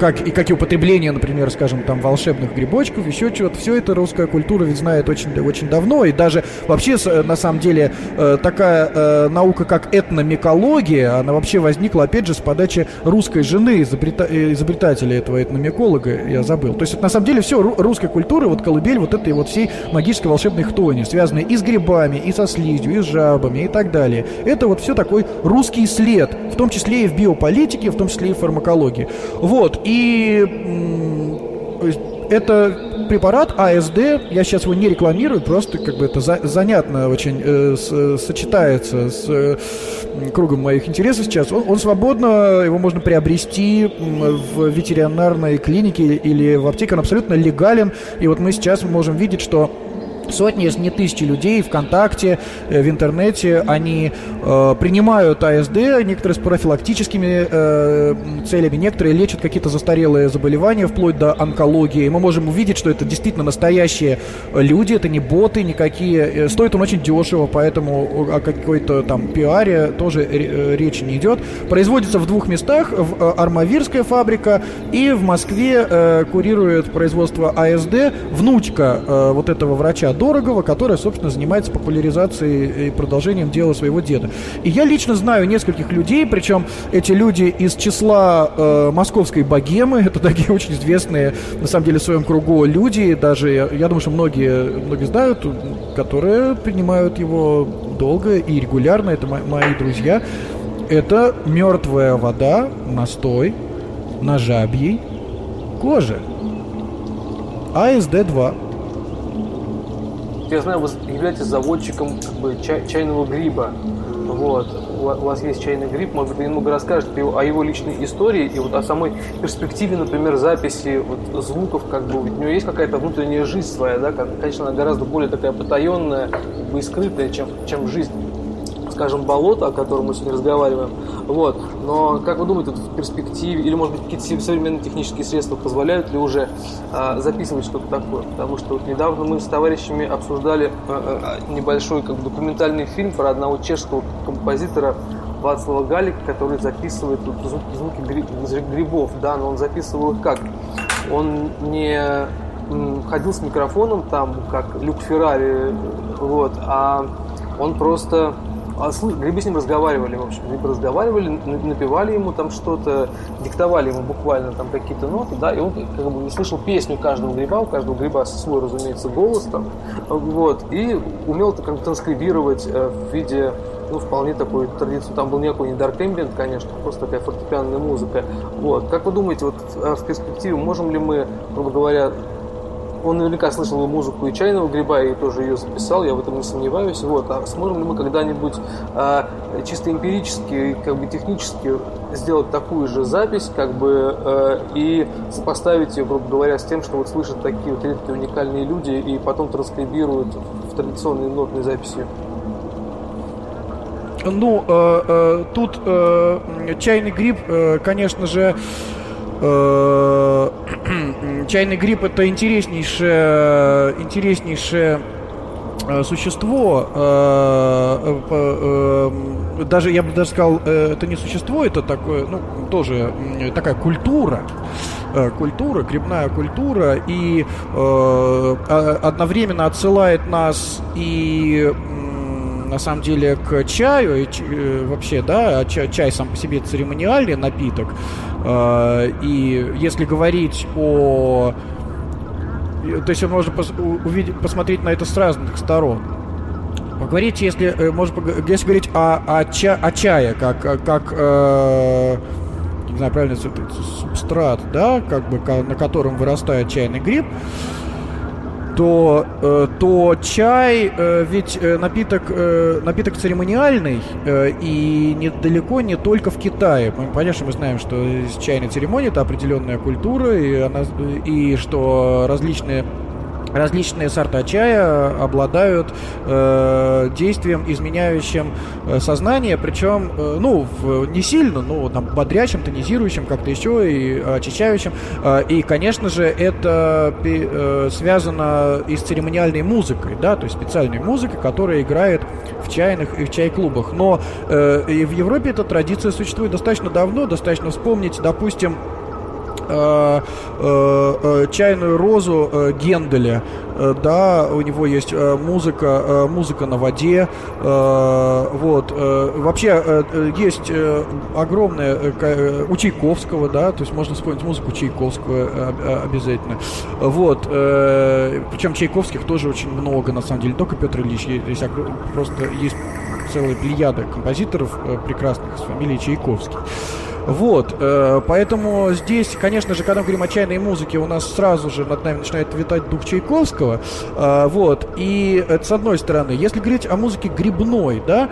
как, и как и употребление, например, скажем, там, волшебных грибочков, еще чего-то. Все это русская культура ведь знает очень, очень давно. И даже вообще, на самом деле, э, такая э, наука, как этномикология, она вообще возникла, опять же, с подачи русской жены, изобрета изобретателя этого этномиколога, я забыл. То есть, это, на самом деле, все русская культура, вот колыбель вот этой вот всей магической волшебной хтони, связанной и с грибами, и со слизью, и с жабами, и так далее. Это вот все такой русский след, в том числе и в биополитике, в том числе и в фармакологии. Вот, и это препарат АСД, я сейчас его не рекламирую, просто как бы это за, занятно очень э, с, сочетается с э, кругом моих интересов сейчас. Он, он свободно, его можно приобрести в ветеринарной клинике или в аптеке, он абсолютно легален. И вот мы сейчас можем видеть, что сотни, если не тысячи людей ВКонтакте, э, в интернете, они э, принимают АСД, некоторые с профилактическими э, целями, некоторые лечат какие-то застарелые заболевания, вплоть до онкологии. И мы можем увидеть, что это действительно настоящие люди, это не боты никакие. Э, стоит он очень дешево, поэтому о какой-то там пиаре тоже э, речи не идет. Производится в двух местах, в Армавирская фабрика и в Москве э, курирует производство АСД внучка э, вот этого врача Дорогова, которая, собственно, занимается популяризацией и продолжением дела своего деда. И я лично знаю нескольких людей, причем эти люди из числа э, московской богемы, <laughs> это такие очень известные, на самом деле, в своем кругу люди, даже, я, я думаю, что многие, многие знают, которые принимают его долго и регулярно, это мои, мои друзья. Это мертвая вода, настой на жабьей коже. АСД-2 я знаю, вы являетесь заводчиком как бы, чай, чайного гриба. Вот. У вас есть чайный гриб, может быть, вы немного расскажете о его личной истории и вот о самой перспективе, например, записи вот, звуков, как бы у него есть какая-то внутренняя жизнь своя, да, конечно, она гораздо более такая потаенная как бы, и скрытая, чем, чем жизнь скажем, болото, о котором мы сегодня разговариваем. Вот. Но как вы думаете, в перспективе, или может быть какие-то современные технические средства позволяют ли уже а, записывать что-то такое? Потому что вот недавно мы с товарищами обсуждали а, небольшой как документальный фильм про одного чешского композитора Вацлава Галика, который записывает вот, звуки, звуки грибов, да, но он записывал их как? Он не ходил с микрофоном там, как Люк Феррари, вот, а он просто а грибы с ним разговаривали, в общем, грибы разговаривали, напевали ему там что-то, диктовали ему буквально там какие-то ноты, да, и он как бы слышал песню каждого гриба, у каждого гриба свой, разумеется, голос там, вот, и умел это как бы транскрибировать э, в виде ну, вполне такой традицию. Там был никакой не Dark Ambient, конечно, просто такая фортепианная музыка. Вот. Как вы думаете, вот э, в перспективе можем ли мы, грубо говоря, он наверняка слышал музыку и чайного гриба, и тоже ее записал, я в этом не сомневаюсь. Вот. А сможем ли мы когда-нибудь а, чисто эмпирически, как бы технически сделать такую же запись, как бы, а, и сопоставить ее, грубо говоря, с тем, что вот слышат такие вот редкие уникальные люди, и потом транскрибируют в традиционной нотной записи? Ну, э, э, тут э, чайный гриб, э, конечно же, Э, <clears throat> чайный гриб это интереснейшее, интереснейшее э, существо, э, даже я бы даже сказал, это не существо, это такое, ну, тоже такая культура, культура, грибная культура, и одновременно отсылает нас и на самом деле к чаю, и, вообще, да, чай, чай сам по себе церемониальный напиток, Э, и если говорить о... То есть можно пос, увидеть, посмотреть на это с разных сторон. Поговорить, если, э, может, если говорить о, о, ча, о чае, как, как э, не знаю, правильно, субстрат, да, как бы, на котором вырастает чайный гриб, то, э, то чай э, ведь э, напиток, напиток церемониальный и недалеко не только в Китае. Мы, конечно, мы знаем, что чайная церемония это определенная культура, и, она, и что различные различные сорта чая обладают э, действием, изменяющим э, сознание, причем, э, ну, в, не сильно, но там бодрящим, тонизирующим, как-то еще и очищающим. Э, и, конечно же, это э, связано и с церемониальной музыкой, да, то есть специальной музыкой, которая играет в чайных и в чай-клубах. Но э, и в Европе эта традиция существует достаточно давно, достаточно вспомнить, допустим, Э, э, э, чайную розу Генделя. Да, у него есть музыка, музыка на воде. Вот. Вообще есть огромная у Чайковского, да, то есть можно вспомнить музыку Чайковского обязательно. Вот. Причем Чайковских тоже очень много, на самом деле. Не только Петр Ильич, есть просто есть целая плеяда композиторов прекрасных с фамилией Чайковский. Вот, э, поэтому здесь, конечно же, когда мы говорим о чайной музыке, у нас сразу же над нами начинает витать дух Чайковского, э, вот, и это с одной стороны. Если говорить о музыке грибной, да,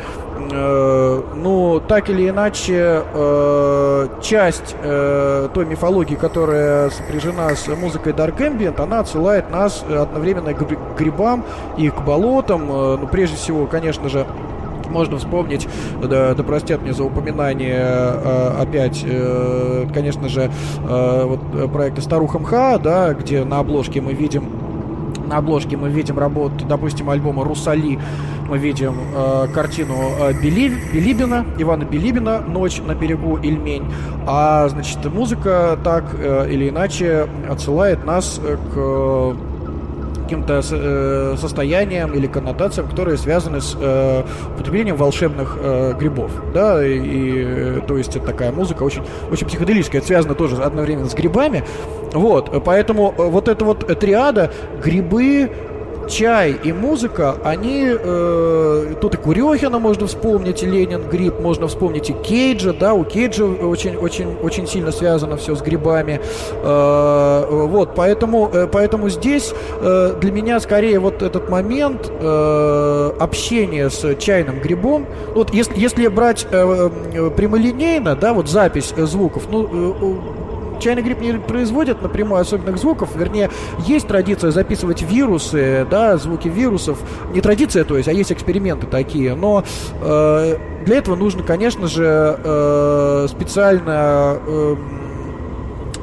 э, ну, так или иначе, э, часть э, той мифологии, которая сопряжена с музыкой Dark Ambient, она отсылает нас одновременно к грибам и к болотам, э, ну, прежде всего, конечно же, можно вспомнить, да, да простят мне за упоминание э, опять, э, конечно же, э, вот проекта «Старуха МХА», да, где на обложке мы видим на обложке мы видим работу, допустим, альбома «Русали», мы видим э, картину э, Бели, Ивана Белибина «Ночь на берегу Ильмень», а, значит, музыка так э, или иначе отсылает нас к каким-то э, состоянием или коннотациям, которые связаны с э, употреблением волшебных э, грибов, да, и, и то есть это такая музыка очень, очень психоделическая, это связано тоже одновременно с грибами, вот, поэтому вот эта вот триада грибы, чай и музыка, они... Э, тут и Курехина можно вспомнить, и Ленин Гриб, можно вспомнить и Кейджа, да, у Кейджа очень, очень, очень сильно связано все с грибами. Э, вот, поэтому, э, поэтому здесь э, для меня скорее вот этот момент э, общения с чайным грибом, вот если, если брать э, э прямолинейно, да, вот запись звуков, ну, э, чайный гриб не производит напрямую особенных звуков, вернее, есть традиция записывать вирусы, да, звуки вирусов. Не традиция, то есть, а есть эксперименты такие, но э, для этого нужно, конечно же, э, специально... Э,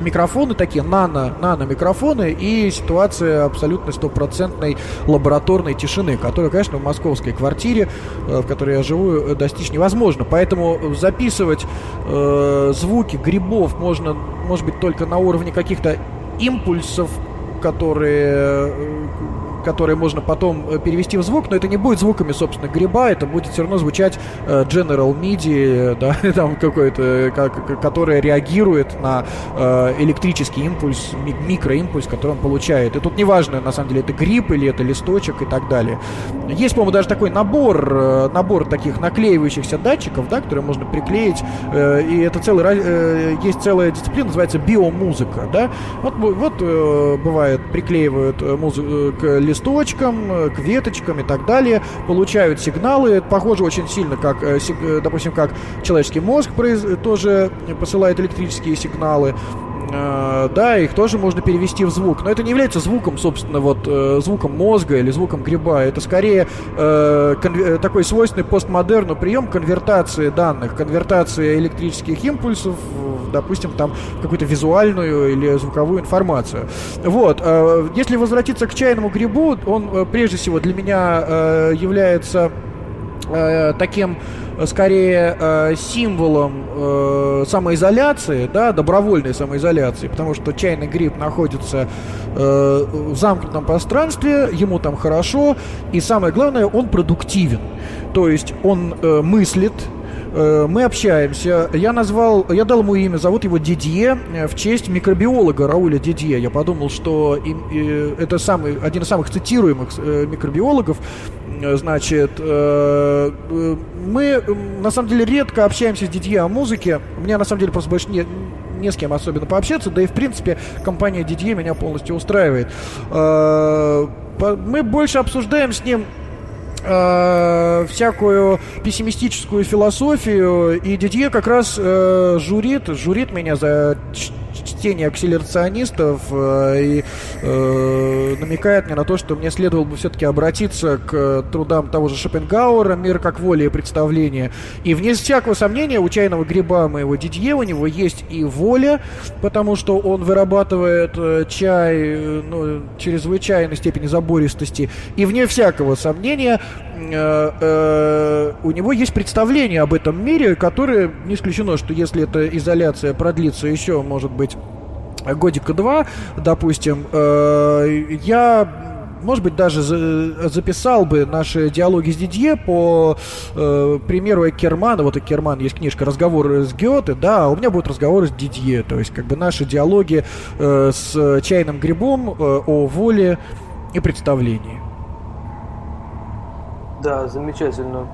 микрофоны такие, нано, нано-микрофоны и ситуация абсолютно стопроцентной лабораторной тишины, которую, конечно, в московской квартире, э, в которой я живу, э, достичь невозможно. Поэтому записывать э, звуки грибов можно, может быть, только на уровне каких-то импульсов, которые э, которые можно потом э, перевести в звук, но это не будет звуками, собственно, гриба, это будет все равно звучать э, General MIDI, да, <laughs> там какой-то, как, который реагирует на э, электрический импульс, микроимпульс, который он получает. И тут неважно, на самом деле, это гриб или это листочек и так далее. Есть, по-моему, даже такой набор, набор таких наклеивающихся датчиков, да, которые можно приклеить, и это целый, есть целая дисциплина, называется биомузыка, да. Вот, вот бывает, приклеивают музыку к листочку, листочкам, э, к веточкам и так далее, получают сигналы. похоже очень сильно, как, э, э, допустим, как человеческий мозг тоже посылает электрические сигналы. Да, их тоже можно перевести в звук, но это не является звуком, собственно, вот звуком мозга или звуком гриба. Это скорее э, конвер... такой свойственный постмодерну прием конвертации данных, конвертации электрических импульсов допустим, там какую-то визуальную или звуковую информацию. Вот. Э, если возвратиться к чайному грибу, он э, прежде всего для меня э, является таким скорее символом самоизоляции, да, добровольной самоизоляции, потому что чайный гриб находится в замкнутом пространстве, ему там хорошо, и самое главное, он продуктивен. То есть он мыслит, Э, мы общаемся. Я назвал, я дал ему имя, зовут его Дидье э, в честь микробиолога Рауля Дидье. Я подумал, что им, это самый, один из самых цитируемых э, микробиологов. Значит, мы на самом деле редко общаемся с Дидье о музыке. У меня на самом деле просто больше не, не с кем особенно пообщаться, да и в принципе компания Дидье меня полностью устраивает. Мы больше обсуждаем с ним э, всякую пессимистическую философию, и Дидье как раз э, журит, журит меня за чтение акселерационистов э, и э, намекает мне на то, что мне следовало бы все-таки обратиться к трудам того же Шопенгауэра «Мир как воля и представление». И вне всякого сомнения у чайного гриба моего Дидье у него есть и воля, потому что он вырабатывает э, чай ну, чрезвычайной степени забористости. И вне всякого сомнения у него есть представление об этом мире, которое не исключено, что если эта изоляция продлится еще, может быть, годика два, допустим, э, я может быть, даже записал бы наши диалоги с Дидье по э, примеру Экермана. Вот Экерман есть книжка «Разговоры с Гёте», да, у меня будут разговоры с Дидье. То есть, как бы наши диалоги э, с чайным грибом э, о воле и представлении. Да, замечательно.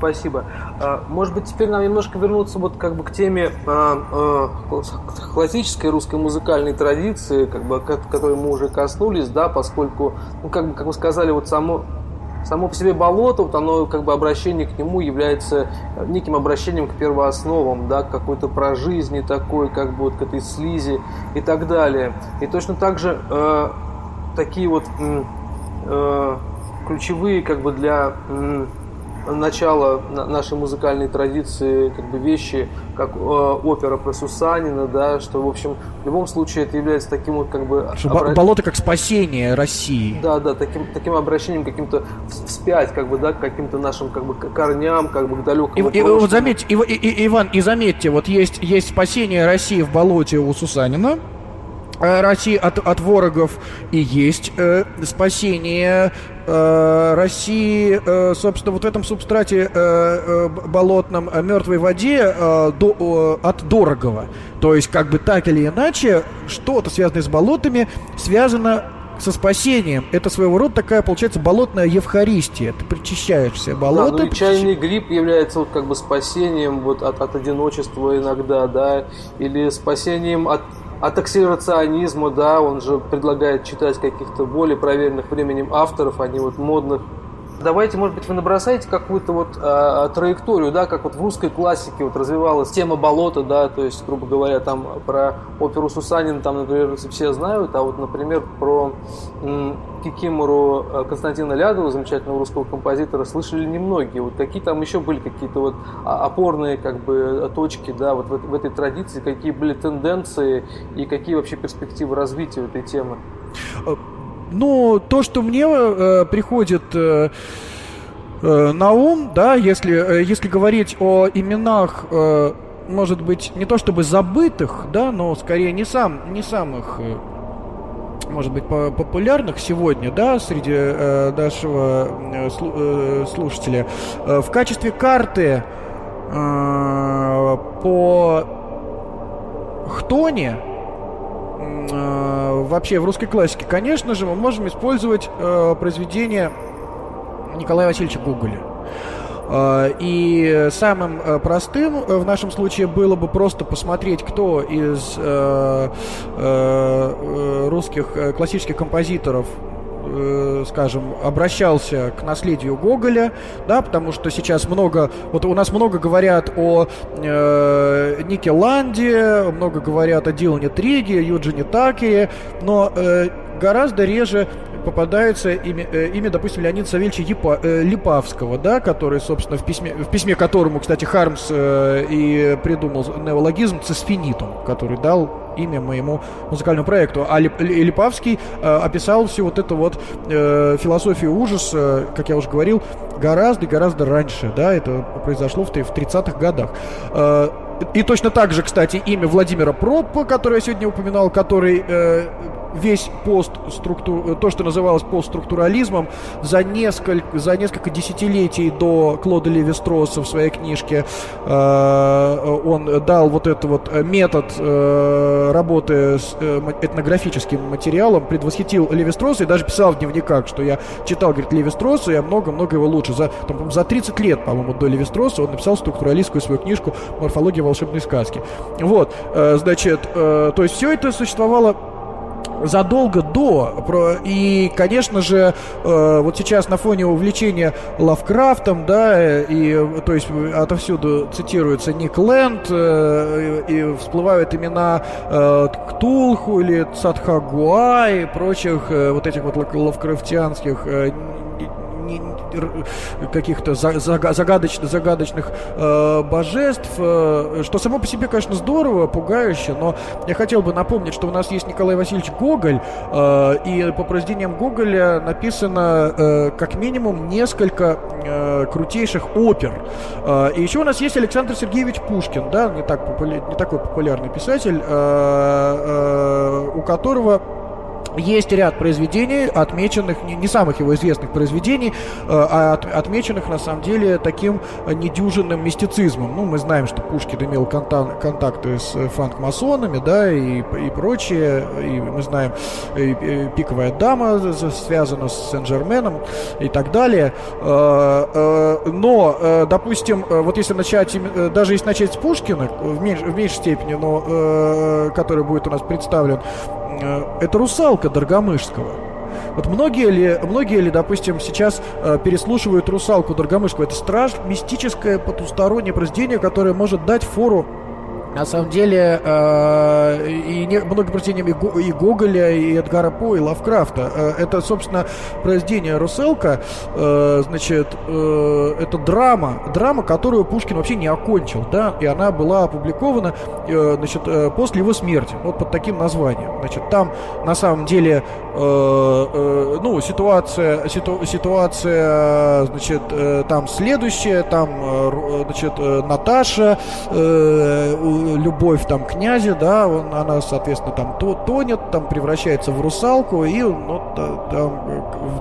Спасибо. А, может быть, теперь нам немножко вернуться вот как бы к теме а, а, классической русской музыкальной традиции, как бы, которой мы уже коснулись, да, поскольку, ну, как бы, как вы сказали, вот само само по себе болото, вот оно как бы обращение к нему является неким обращением к первоосновам, да, к какой-то про жизни такой, как бы вот к этой слизи и так далее. И точно так же э, такие вот э, ключевые как бы для начала нашей музыкальной традиции как бы вещи, как э, опера про Сусанина, да, что, в общем, в любом случае это является таким вот как бы... Обра... Болото как спасение России. Да, да, таким, таким обращением каким-то вспять, как бы, да, к каким-то нашим как бы корням, как бы к далекому и, и, вот заметьте, и, и, и, Иван, и заметьте, вот есть, есть спасение России в болоте у Сусанина, России от, от ворогов и есть э, спасение э, России, э, собственно, вот в этом субстрате э, э, болотном э, мертвой воде э, до, э, от дорогого. То есть, как бы так или иначе, что-то связанное с болотами связано со спасением. Это своего рода такая, получается, болотная евхаристия. Ты причащаешься болото. Да, ну и чайный гриб является вот как бы спасением вот от, от одиночества иногда, да, или спасением от от акселерационизма, да, он же предлагает читать каких-то более проверенных временем авторов, а не вот модных Давайте, может быть, вы набросаете какую-то вот э, траекторию, да, как вот в русской классике вот развивалась тема болота, да, то есть, грубо говоря, там про оперу Сусанина, там, например, все знают, а вот, например, про м, Кикимору э, Константина Лядова, замечательного русского композитора, слышали немногие. Вот какие там еще были какие-то вот а, опорные как бы точки, да, вот в, в этой традиции, какие были тенденции и какие вообще перспективы развития этой темы? Ну, то, что мне э, приходит э, э, на ум, да, если, э, если говорить о именах, э, может быть, не то чтобы забытых, да, но скорее не, сам, не самых, может быть, по популярных сегодня, да, среди нашего слушателя, в качестве карты по Хтоне, э, вообще в русской классике, конечно же, мы можем использовать э, произведение Николая Васильевича Гоголя. Э, и самым простым в нашем случае было бы просто посмотреть, кто из русских классических композиторов э, скажем, обращался к наследию Гоголя, да, потому что сейчас много, вот у нас много говорят о э, Нике Ланде, много говорят о Дилане Триге, Юджине Такере, но э, гораздо реже попадается имя, э, имя допустим, Леонида Савельевича Епа, э, Липавского, да, который, собственно, в письме, в письме которому, кстати, Хармс э, и придумал неологизм цисфинитум, который дал имя моему музыкальному проекту. А Лип, Липавский э, описал всю вот эту вот э, философию ужаса, как я уже говорил, гораздо-гораздо раньше, да, это произошло в, в 30-х годах. Э, и точно так же, кстати, имя Владимира Пропа, которое я сегодня упоминал, который э, весь постструктур, то, что называлось постструктурализмом, за несколько, за несколько десятилетий до Клода Леви-Стросса в своей книжке э, он дал вот этот вот метод э, работы с э, этнографическим материалом, предвосхитил Леви-Стросса и даже писал в дневниках, что я читал, говорит, Леви-Стросса, я много-много его лучше. За, там, за 30 лет, по-моему, до Леви-Стросса он написал структуралистскую свою книжку «Морфология волшебной сказки». Вот, э, значит, э, то есть все это существовало задолго до. И, конечно же, э, вот сейчас на фоне увлечения Лавкрафтом, да, и, то есть отовсюду цитируется Ник Лэнд, э, и всплывают имена э, Ктулху или Цатхагуа и прочих вот этих вот лавкрафтианских каких-то загадочных, загадочных э, божеств, э, что само по себе, конечно, здорово, пугающе, но я хотел бы напомнить, что у нас есть Николай Васильевич Гоголь, э, и по произведениям Гоголя написано как минимум несколько крутейших опер. И еще у нас есть Александр Сергеевич Пушкин, да, не, так популя... не такой популярный писатель, у которого есть ряд произведений, отмеченных, не, не самых его известных произведений, э, а от, отмеченных, на самом деле, таким недюжинным мистицизмом. Ну, мы знаем, что Пушкин имел контакт, контакты с франкмасонами, да, и, и прочее. И мы знаем, и, и «Пиковая дама» связана с Сен-Жерменом и так далее. Э, э, но, э, допустим, э, вот если начать, э, даже если начать с Пушкина, в, меньш, в меньшей степени, но э, который будет у нас представлен, Э, это русалка Доргомышского. Вот многие ли, многие ли, допустим, сейчас э, переслушивают русалку Доргомышского? Это страж, мистическое потустороннее произведение, которое может дать фору на самом деле, э, и не, много произведений и, Гоголя, и Эдгара По, и Лавкрафта. Э, это, собственно, произведение Русселка, э, значит, это драма, драма, которую Пушкин вообще не окончил, да, и она была опубликована, значит, после его смерти, вот под таким названием. Значит, там, на самом деле, ну, ситуация, ситу, ситуация, значит, там следующая, там, значит, Наташа, любовь там князя, да, он, она, соответственно, там то, тонет, там превращается в русалку, и ну, там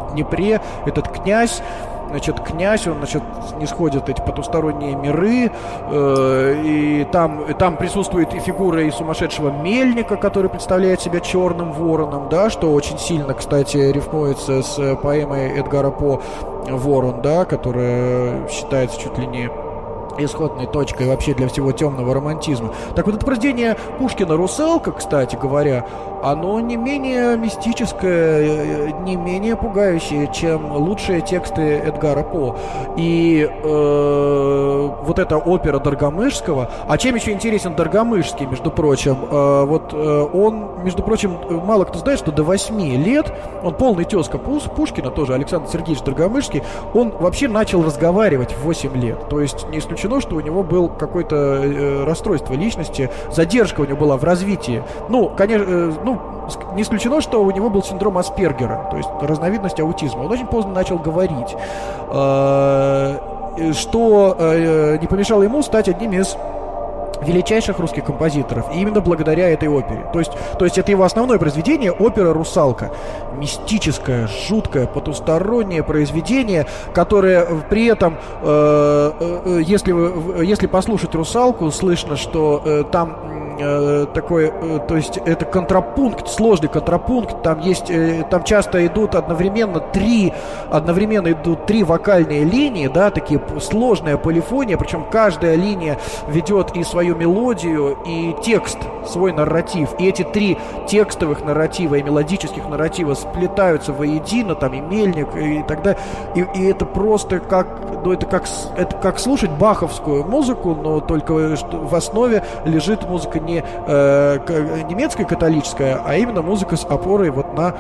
в Днепре этот князь значит, князь, он, значит, не сходит эти потусторонние миры, э, и там, и там присутствует и фигура и сумасшедшего мельника, который представляет себя черным вороном, да, что очень сильно, кстати, рифмуется с поэмой Эдгара По «Ворон», да, которая считается чуть ли не исходной точкой вообще для всего темного романтизма. Так вот это произведение Пушкина «Русалка», кстати говоря, оно не менее мистическое, э, не менее пугающее, чем лучшие тексты Эдгара По. И э, вот эта опера Доргомышского, а чем еще интересен Доргомышский, между прочим, э, вот э, он, между прочим, мало кто знает, что до 8 лет, он полный тезка Пушкина, тоже Александр Сергеевич Доргомышский, он вообще начал разговаривать в 8 лет. То есть не исключено, что у него был какое-то э, расстройство личности, задержка у него была в развитии. Ну, конечно, э, ну, не исключено, что у него был синдром Аспергера, то есть разновидность аутизма. Он очень поздно начал говорить, э, что э, не помешало ему стать одним из величайших русских композиторов. И именно благодаря этой опере. То есть, то есть это его основное произведение, опера «Русалка». Мистическое, жуткое, потустороннее произведение, которое при этом, э, э, если, если послушать «Русалку», слышно, что э, там э, такой, э, то есть это контрапункт, сложный контрапункт, там есть, э, там часто идут одновременно три, одновременно идут три вокальные линии, да, такие сложная полифония, причем каждая линия ведет и свою мелодию, и текст, свой нарратив, и эти три текстовых нарратива и мелодических нарратива сплетаются воедино, там и мельник, и тогда, и, и это просто как, ну это как, это как слушать баховскую музыку, но только в основе лежит музыка не э, немецкая католическая, а именно музыка с опорой вот на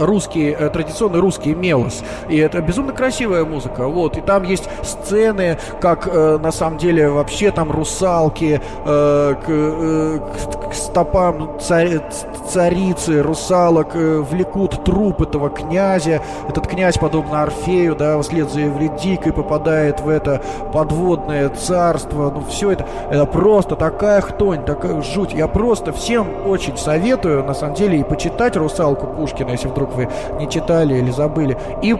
русский, э, традиционный русский мелос. И это безумно красивая музыка. Вот. И там есть сцены, как э, на самом деле вообще там русалки э, к, э, к, стопам царь, царицы, русалок э, влекут труп этого князя. Этот князь, подобно Орфею, да, вслед за Евредикой попадает в это подводное царство. Ну, все это, это просто такая хтонь, такая жуть. Я просто всем очень советую, на самом деле, и почитать «Русалку» Пушкина, если вдруг вы не читали или забыли. И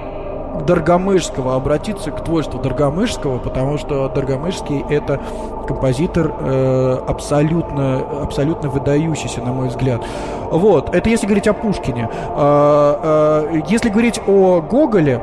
Доргомышского, обратиться к творчеству Доргомышского, потому что Доргомышский это композитор э, абсолютно, абсолютно выдающийся, на мой взгляд. Вот, это если говорить о Пушкине. Э, э, если говорить о Гоголе,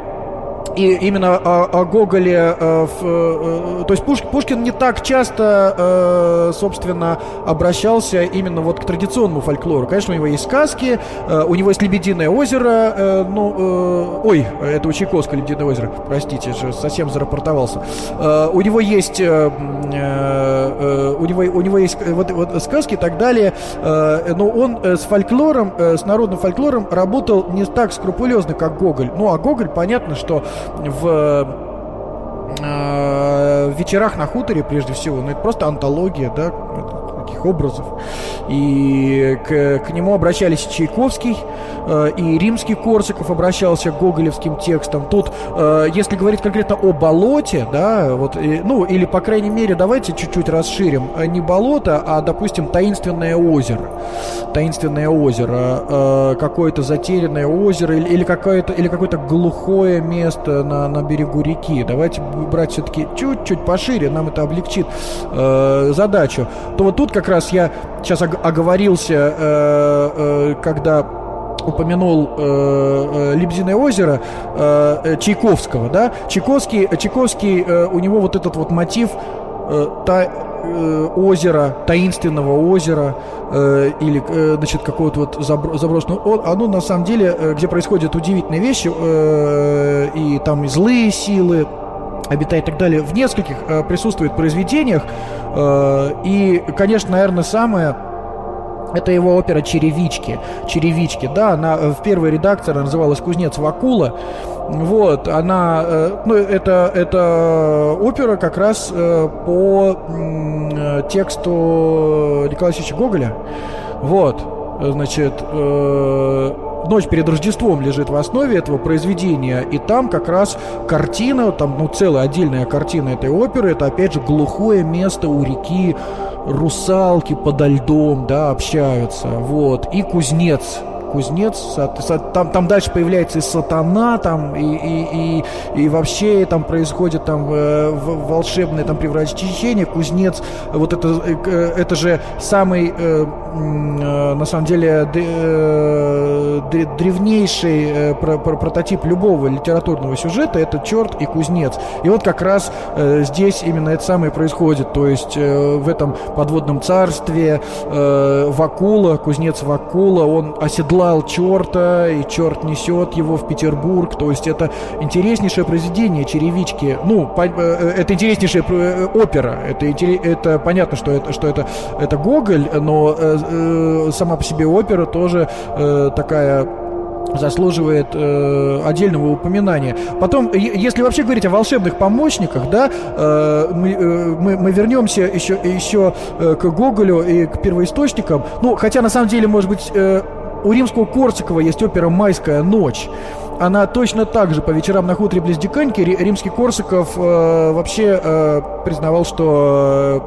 и именно о, о Гоголе, э, в, э, то есть Пуш, Пушкин не так часто, э, собственно, обращался именно вот к традиционному фольклору. Конечно, у него есть сказки, э, у него есть «Лебединое озеро», э, ну, э, ой, это у Чайковского «Лебединое озеро», простите, совсем зарапортовался. Э, у него есть, э, э, у него, у него есть вот, вот сказки и так далее, э, но он э, с фольклором, э, с народным фольклором работал не так скрупулезно, как Гоголь. Ну, а Гоголь, понятно, что в э, вечерах на хуторе, прежде всего, ну, это просто антология, да, таких образов. И к, к нему обращались Чайковский, э, и римский Корсаков обращался к гоголевским текстам. Тут, э, если говорить конкретно о болоте, да, вот, э, ну, или, по крайней мере, давайте чуть-чуть расширим. Э, не болото, а, допустим, таинственное озеро. Таинственное озеро, э, какое-то затерянное озеро или, или какое-то или какое-то глухое место на, на берегу реки. Давайте брать все-таки чуть-чуть пошире, нам это облегчит э, задачу. То вот тут как раз я сейчас оговорился, э, э, когда упомянул э, Лебединое озеро Чайковского, да? Чайковский, Чайковский у него вот этот вот мотив та, озера, таинственного озера или, значит, какого-то вот забро- заброшенного, оно на самом деле, где происходят удивительные вещи, и там и злые силы, обитает и так далее, в нескольких э, присутствует произведениях. Э, и, конечно, наверное, самое это его опера «Черевички». «Черевички», да, она э, в первой редакции она называлась «Кузнец Вакула». Вот, она, э, ну, это, это опера как раз э, по тексту Николая Гоголя. Вот, значит, «Ночь перед Рождеством» лежит в основе этого произведения, и там как раз картина, там, ну, целая отдельная картина этой оперы, это, опять же, глухое место у реки, русалки подо льдом, да, общаются, вот, и кузнец, кузнец, там, там дальше появляется и сатана, там, и, и, и, и вообще там происходит там э, волшебное там превращение, кузнец, вот это, э, это же самый, э, э, на самом деле, э, древнейший э, про, про, прототип любого литературного сюжета, это черт и кузнец. И вот как раз э, здесь именно это самое происходит, то есть э, в этом подводном царстве э, Вакула, кузнец Вакула, он оседлал послал черта, и черт несет его в Петербург. То есть это интереснейшее произведение «Черевички». Ну, по, э, э, это интереснейшая э, опера. Это, это понятно, что это, что это, это Гоголь, но э, сама по себе опера тоже э, такая заслуживает э, отдельного упоминания. Потом, если вообще говорить о волшебных помощниках, да, э, мы, э, мы, мы вернемся еще, еще к Гоголю и к первоисточникам. Ну, хотя на самом деле, может быть, э, у римского Корсакова есть опера «Майская ночь». Она точно так же по вечерам на хуторе близ Диканьки римский Корсаков э, вообще э, признавал, что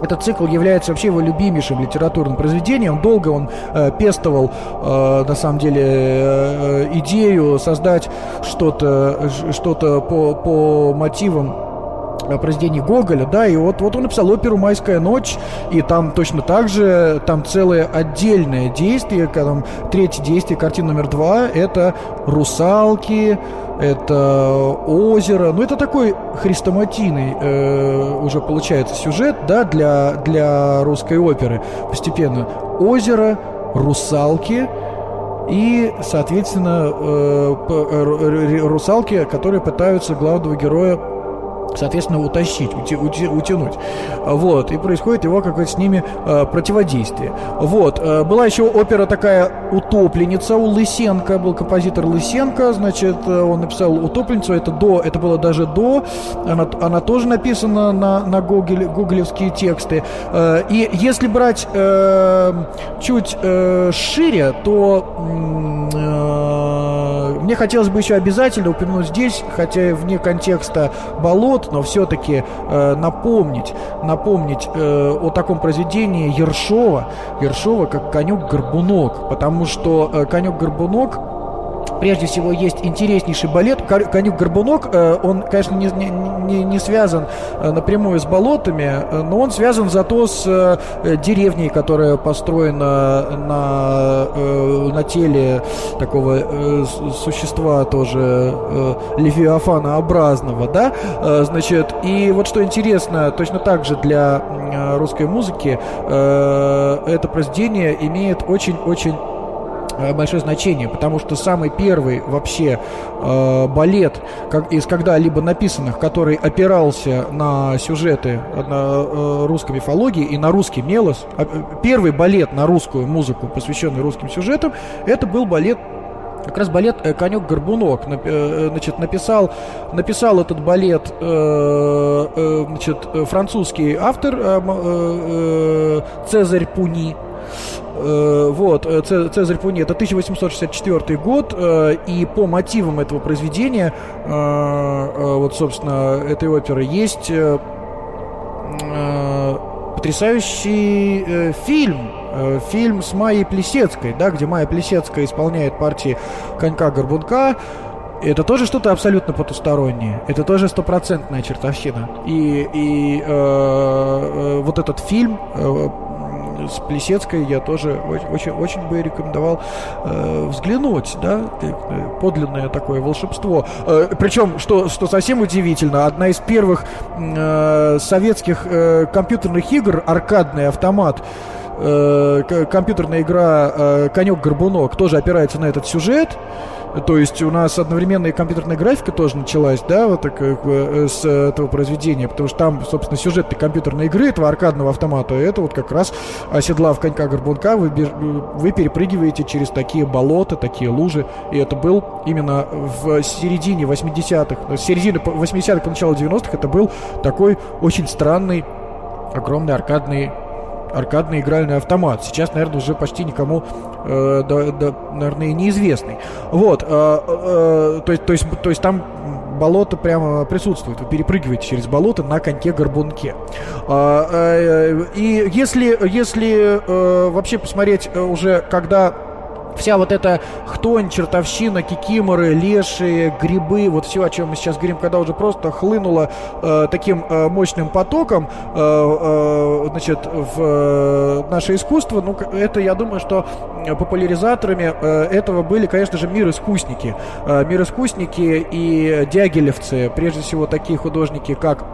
э, этот цикл является вообще его любимейшим литературным произведением. Долго он э, пестовал, э, на самом деле, э, идею создать что-то что по, по мотивам произведений Гоголя, да, и вот, вот он написал оперу «Майская ночь», и там точно так же, там целое отдельное действие, там третье действие, картина номер два, это русалки, это озеро, ну это такой хрестоматийный э, уже получается сюжет, да, для, для русской оперы постепенно. Озеро, русалки, и, соответственно, э, э русалки, которые пытаются главного героя соответственно, утащить, утянуть. Вот, и происходит его какое-то с ними э, противодействие. Вот, э, была еще опера такая «Утопленница» у Лысенко, был композитор Лысенко, значит, э, он написал «Утопленницу», это до, это было даже до, она, она тоже написана на, на Google, гуглевские тексты. И если брать чуть шире, то мне хотелось бы еще обязательно упомянуть здесь, хотя вне контекста болот, но все-таки э, напомнить, напомнить э, о таком произведении Ершова, Ершова как «Конек-горбунок», потому что э, «Конек-горбунок» прежде всего есть интереснейший балет «Конюк-горбунок». Э, он, конечно, не, не, не связан э, напрямую с болотами, э, но он связан зато с деревней, которая построена на, на теле такого существа тоже левиафанообразного, да, значит, и вот что интересно, точно так же для русской музыки это произведение имеет очень-очень большое значение, потому что самый первый вообще э, балет как, из когда-либо написанных, который опирался на сюжеты на э, русской мифологии и на русский мелос, э, первый балет на русскую музыку, посвященный русским сюжетам, это был балет как раз балет э, «Конек-горбунок». Э, значит, написал, написал этот балет значит, французский автор Цезарь Пуни. Э, вот, э, Цезарь Пуни, это 1864 год, э, и по мотивам этого произведения, вот, собственно, этой оперы, есть потрясающий фильм, фильм с Майей Плесецкой, да, где Майя Плесецкая исполняет партии конька-горбунка, это тоже что-то абсолютно потустороннее. Это тоже стопроцентная чертовщина. И, и э, э, вот этот фильм э, с Плесецкой я тоже очень, очень бы рекомендовал э, взглянуть, да, э, подлинное такое волшебство. Э, причем, что, что совсем удивительно, одна из первых э, советских э, компьютерных игр, аркадный автомат, э, компьютерная игра э, «Конек-горбунок» тоже опирается на этот сюжет. То есть у нас одновременно и компьютерная графика тоже началась, да, вот так, э, с этого произведения, потому что там, собственно, сюжет компьютерной игры, этого аркадного автомата, это вот как раз оседлав конька-горбунка, вы, вы перепрыгиваете через такие болота, такие лужи, и это был именно в середине 80-х, с середины 80-х по началу 90-х, это был такой очень странный, огромный аркадный аркадный игральный автомат. Сейчас, наверное, уже почти никому, э, да, да, наверное, неизвестный. Вот, э, э, то, есть, то, есть, то есть там болото прямо присутствует. Вы перепрыгиваете через болото на коньке-горбунке. А, э, и если, если э, вообще посмотреть э, уже, когда вся вот эта хтонь, чертовщина, кикиморы, леши, грибы, вот все, о чем мы сейчас говорим, когда уже просто хлынуло э, таким э, мощным потоком, э, э, значит, в э, наше искусство, ну, это, я думаю, что популяризаторами э, этого были, конечно же, мир-искусники. Э, мир-искусники и дягилевцы, прежде всего, такие художники, как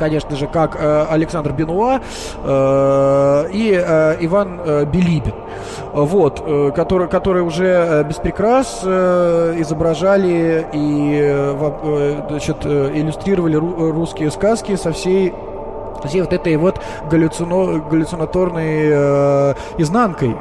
конечно же, как э, Александр Бенуа э, и э, Иван э, Билибин, вот, э, которые, которые уже э, без прикрас э, изображали и значит, иллюстрировали ру- русские сказки со всей всей вот этой вот галлюцино, галлюцинаторной изнанкой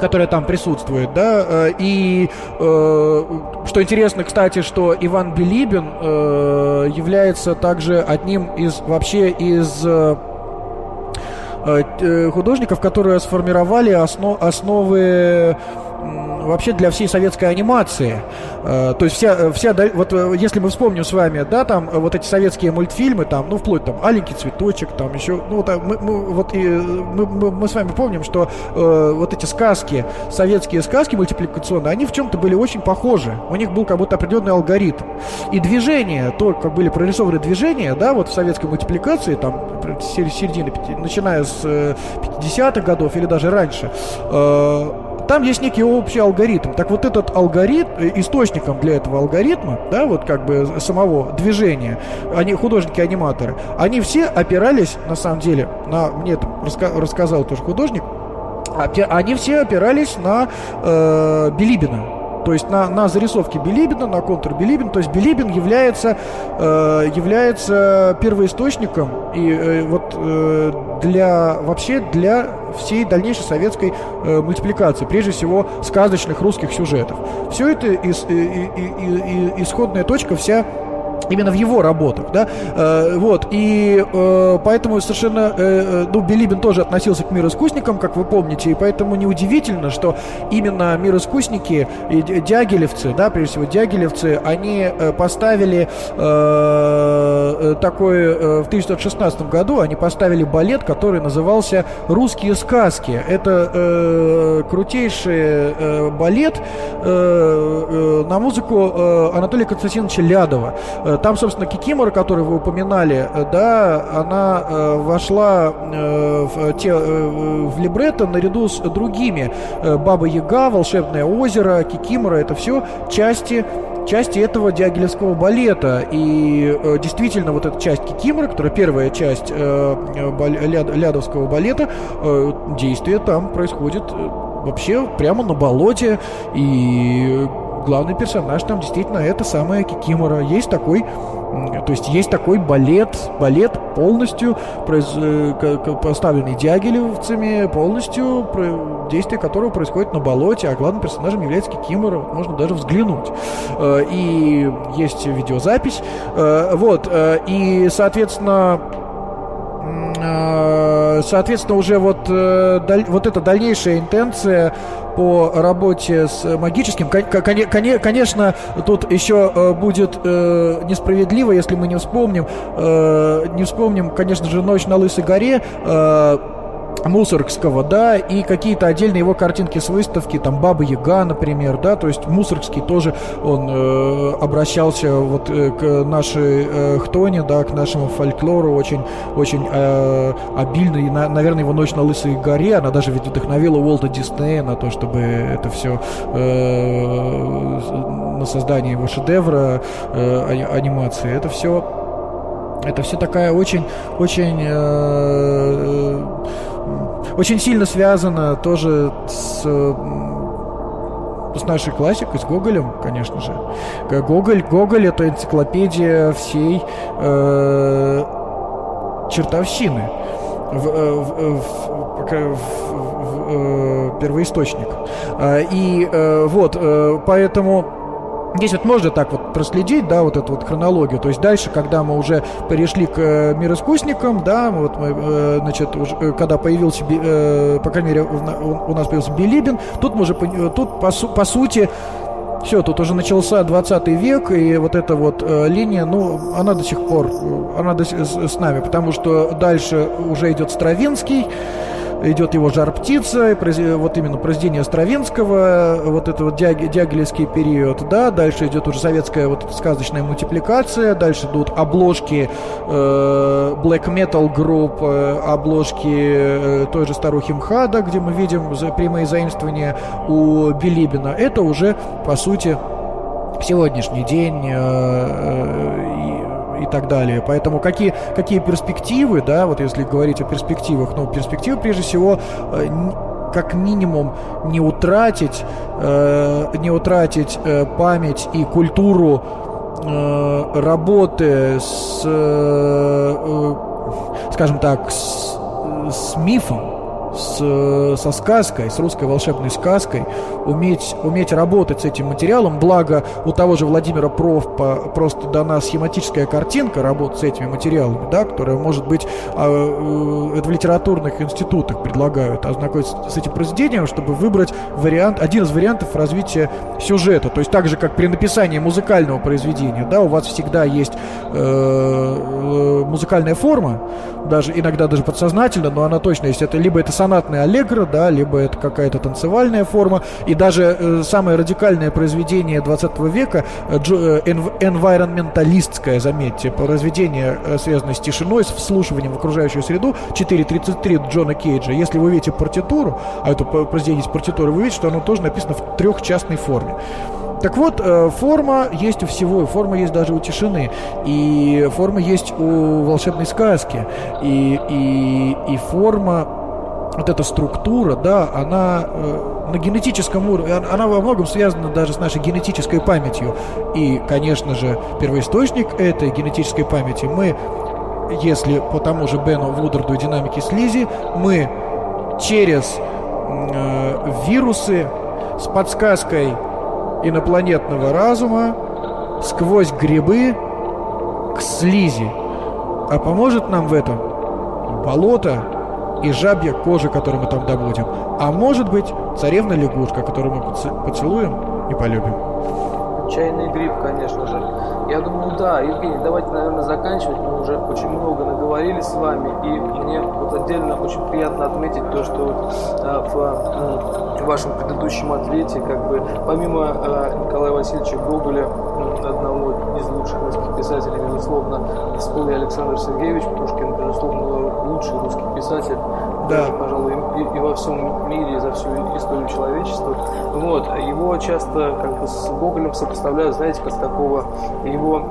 которая там присутствует, да, э, и э, что интересно, кстати, что Иван Билибин э, является также одним из вообще из художников, которые сформировали основ, основы вообще для всей советской анимации. Э, то есть вся, вся, вот э, если мы вспомним с вами, да, там э, вот эти советские мультфильмы, там, ну, вплоть там, «Аленький цветочек», там еще, ну, вот, мы, мы, вот и, мы, мы, мы с вами помним, что э, вот эти сказки, советские сказки мультипликационные, они в чем-то были очень похожи. У них был как будто определенный алгоритм. И движения, как были прорисованы движения, да, вот в советской мультипликации, там, середины, начиная с 50-х годов или даже раньше, э, там есть некий общий алгоритм. Так вот этот алгоритм, э, источником для этого алгоритма, да, вот как бы самого движения, они художники-аниматоры, они все опирались, на самом деле, на, мне это раска, рассказал тоже художник, они все опирались на э, Билибина то есть на, на зарисовке Билибина, на контур Билибин. То есть Билибин является, э, является первоисточником и э, вот э, для вообще для всей дальнейшей советской э, мультипликации, прежде всего сказочных русских сюжетов. Все это из, и, и, и, исходная точка вся Именно в его работах, да, э, вот, и э, поэтому совершенно, э, э, ну, Билибин тоже относился к мироискусникам, как вы помните, и поэтому неудивительно, что именно мироискусники и дягилевцы, да, прежде всего дягилевцы, они э, поставили э, такой, э, в 1916 году они поставили балет, который назывался «Русские сказки». Это э, крутейший э, балет э, э, на музыку э, Анатолия Константиновича Лядова. Там, собственно, Кикимора, которую вы упоминали, э, да, она э, вошла э, в, те, э, в либретто наряду с другими. Э, Баба Яга, Волшебное озеро, Кикимора, это все части части этого диагилевского балета. И э, действительно, вот эта часть Кикимора, которая первая часть э, ляд, лядовского балета, э, действие там происходит э, вообще прямо на болоте. И главный персонаж там действительно это самая Кикимора. Есть такой то есть есть такой балет, балет полностью произ, э, поставленный дягилевцами, полностью действие которого происходит на болоте, а главным персонажем является Кикимора, можно даже взглянуть. Э, и есть видеозапись. Э, вот, и, соответственно, соответственно, уже вот, вот эта дальнейшая интенция по работе с магическим. Конечно, тут еще э, будет э, несправедливо, если мы не вспомним, э, не вспомним, конечно же, «Ночь на Лысой горе», Мусоргского, да, и какие-то отдельные его картинки с выставки, там Баба Яга, например, да, то есть Мусоргский тоже он э, обращался вот э, к нашей э, хтоне, да, к нашему фольклору очень, очень э, обильно, и, на, наверное, его «Ночь на Лысой горе», она даже ведь вдохновила Уолта Диснея на то, чтобы это все э, на создание его шедевра э, анимации, это все это все такая очень, очень э, очень сильно связано тоже с с нашей классикой, с Гоголем, конечно же. Гоголь, Гоголь это энциклопедия всей э, чертовщины в, э, в, в, в, в, в э, первоисточник. А, и э, вот, э, поэтому Здесь вот можно так вот проследить, да, вот эту вот хронологию. То есть дальше, когда мы уже перешли к э, мироискусникам, да, вот мы, э, значит, уже, э, когда появился, э, по крайней мере, у, нас появился Билибин, тут мы уже, э, тут по, по сути, все, тут уже начался 20 век, и вот эта вот э, линия, ну, она до сих пор, она до, с, с нами, потому что дальше уже идет Стравинский, идет его «Жар птица», вот именно произведение Стравинского, вот это вот диаг, диагилевский период, да, дальше идет уже советская вот сказочная мультипликация, дальше идут обложки э, black metal групп, э, обложки э, той же старухи МХАДа, где мы видим прямые заимствования у Билибина. Это уже, по сути, сегодняшний день э, так далее. Поэтому какие, какие перспективы, да, вот если говорить о перспективах, ну, перспективы, прежде всего, э, как минимум не утратить, э, не утратить э, память и культуру э, работы с, э, скажем так, с, с мифом, с, со сказкой, с русской волшебной сказкой, уметь, уметь работать с этим материалом. Благо, у того же Владимира Профпа просто дана схематическая картинка работы с этими материалами, да, которая может быть а, э, это в литературных институтах предлагают ознакомиться с этим произведением, чтобы выбрать вариант, один из вариантов развития сюжета. То есть так же, как при написании музыкального произведения, да, у вас всегда есть э, э, музыкальная форма, даже иногда даже подсознательно, но она точно есть. Это либо это сонатная аллегро, да, либо это какая-то танцевальная форма. И даже э, самое радикальное произведение 20 века, э, э, энвайронменталистское, заметьте, произведение, э, связанное с тишиной, с вслушиванием в окружающую среду, 4.33 Джона Кейджа. Если вы видите партитуру, а это произведение из партитуры, вы видите, что оно тоже написано в трехчастной форме. Так вот, э, форма есть у всего, форма есть даже у тишины, и форма есть у волшебной сказки, и, и, и форма вот эта структура, да, она э, на генетическом уровне, она во многом связана даже с нашей генетической памятью. И, конечно же, первоисточник этой генетической памяти мы, если по тому же Бену Вудерду и динамике слизи, мы через э, вирусы с подсказкой инопланетного разума сквозь грибы к слизи. А поможет нам в этом болото и жабья кожа, которую мы там добудем. А может быть, царевна лягушка, которую мы поцелуем и полюбим. Чайный гриб, конечно же. Я думаю, да, Евгений, давайте, наверное, заканчивать. Мы уже очень много наговорили с вами, и мне вот отдельно очень приятно отметить то, что вот, а, в, в вашем предыдущем ответе, как бы, помимо а, Николая Васильевича Гоголя, одного из лучших русских писателей, безусловно, всплыл Александр Сергеевич Пушкин, безусловно, лучший русский писатель, да. даже, пожалуй, и, и во всем мире, за всю историю человечества. Вот, его часто как бы с Гоголем сопоставляют, знаете, как такого его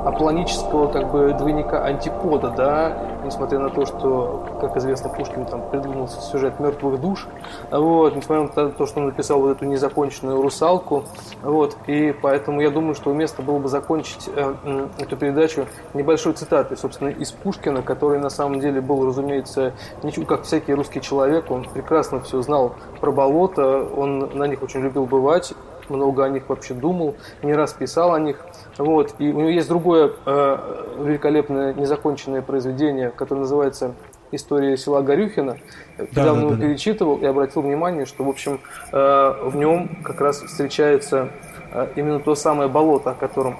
м, апланического как бы двойника антипода, да, несмотря на то, что, как известно, Пушкин там придумал сюжет мертвых душ, вот, несмотря на то, что он написал вот эту незаконченную русалку, вот, и поэтому я думаю, что уместно было бы закончить э, эту передачу небольшой цитатой, собственно, из Пушкина, который на самом деле был, разумеется, ничего, как всякий русский человек, он прекрасно все знал про болото, он на них очень любил бывать, много о них вообще думал, не раз писал о них. Вот. И у него есть другое э, великолепное незаконченное произведение, которое называется «История села Горюхина». Да, Недавно да, его да, перечитывал и обратил внимание, что, в общем, э, в нем как раз встречается э, именно то самое болото, о котором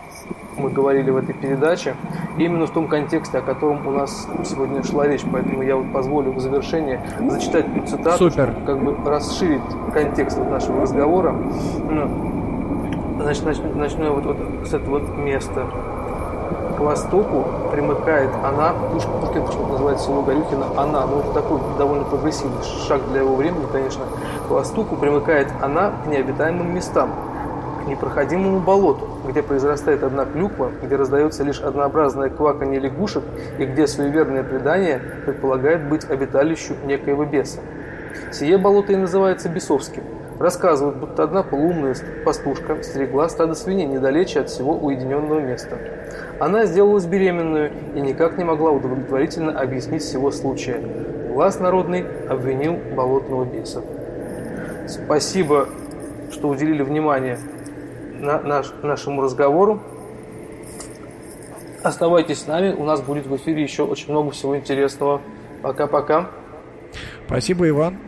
мы говорили в этой передаче, именно в том контексте, о котором у нас сегодня шла речь. Поэтому я вот позволю в завершение зачитать цитату, Супер. чтобы как бы расширить контекст нашего разговора. Значит, начну вот, вот с этого места. К востоку примыкает она, Пушкин почему-то называется село Горюхино, она, ну это такой довольно прогрессивный шаг для его времени, конечно. К востоку примыкает она к необитаемым местам, к непроходимому болоту, где произрастает одна клюква, где раздается лишь однообразное кваканье лягушек и где суеверное предание предполагает быть обиталищу некоего беса. Сие болото и называется Бесовским. Рассказывают, будто одна полуумная пастушка стерегла стадо свиней недалече от всего уединенного места. Она сделалась беременную и никак не могла удовлетворительно объяснить всего случая. Глаз народный обвинил болотного беса. Спасибо, что уделили внимание на наш, нашему разговору. Оставайтесь с нами, у нас будет в эфире еще очень много всего интересного. Пока-пока. Спасибо, Иван.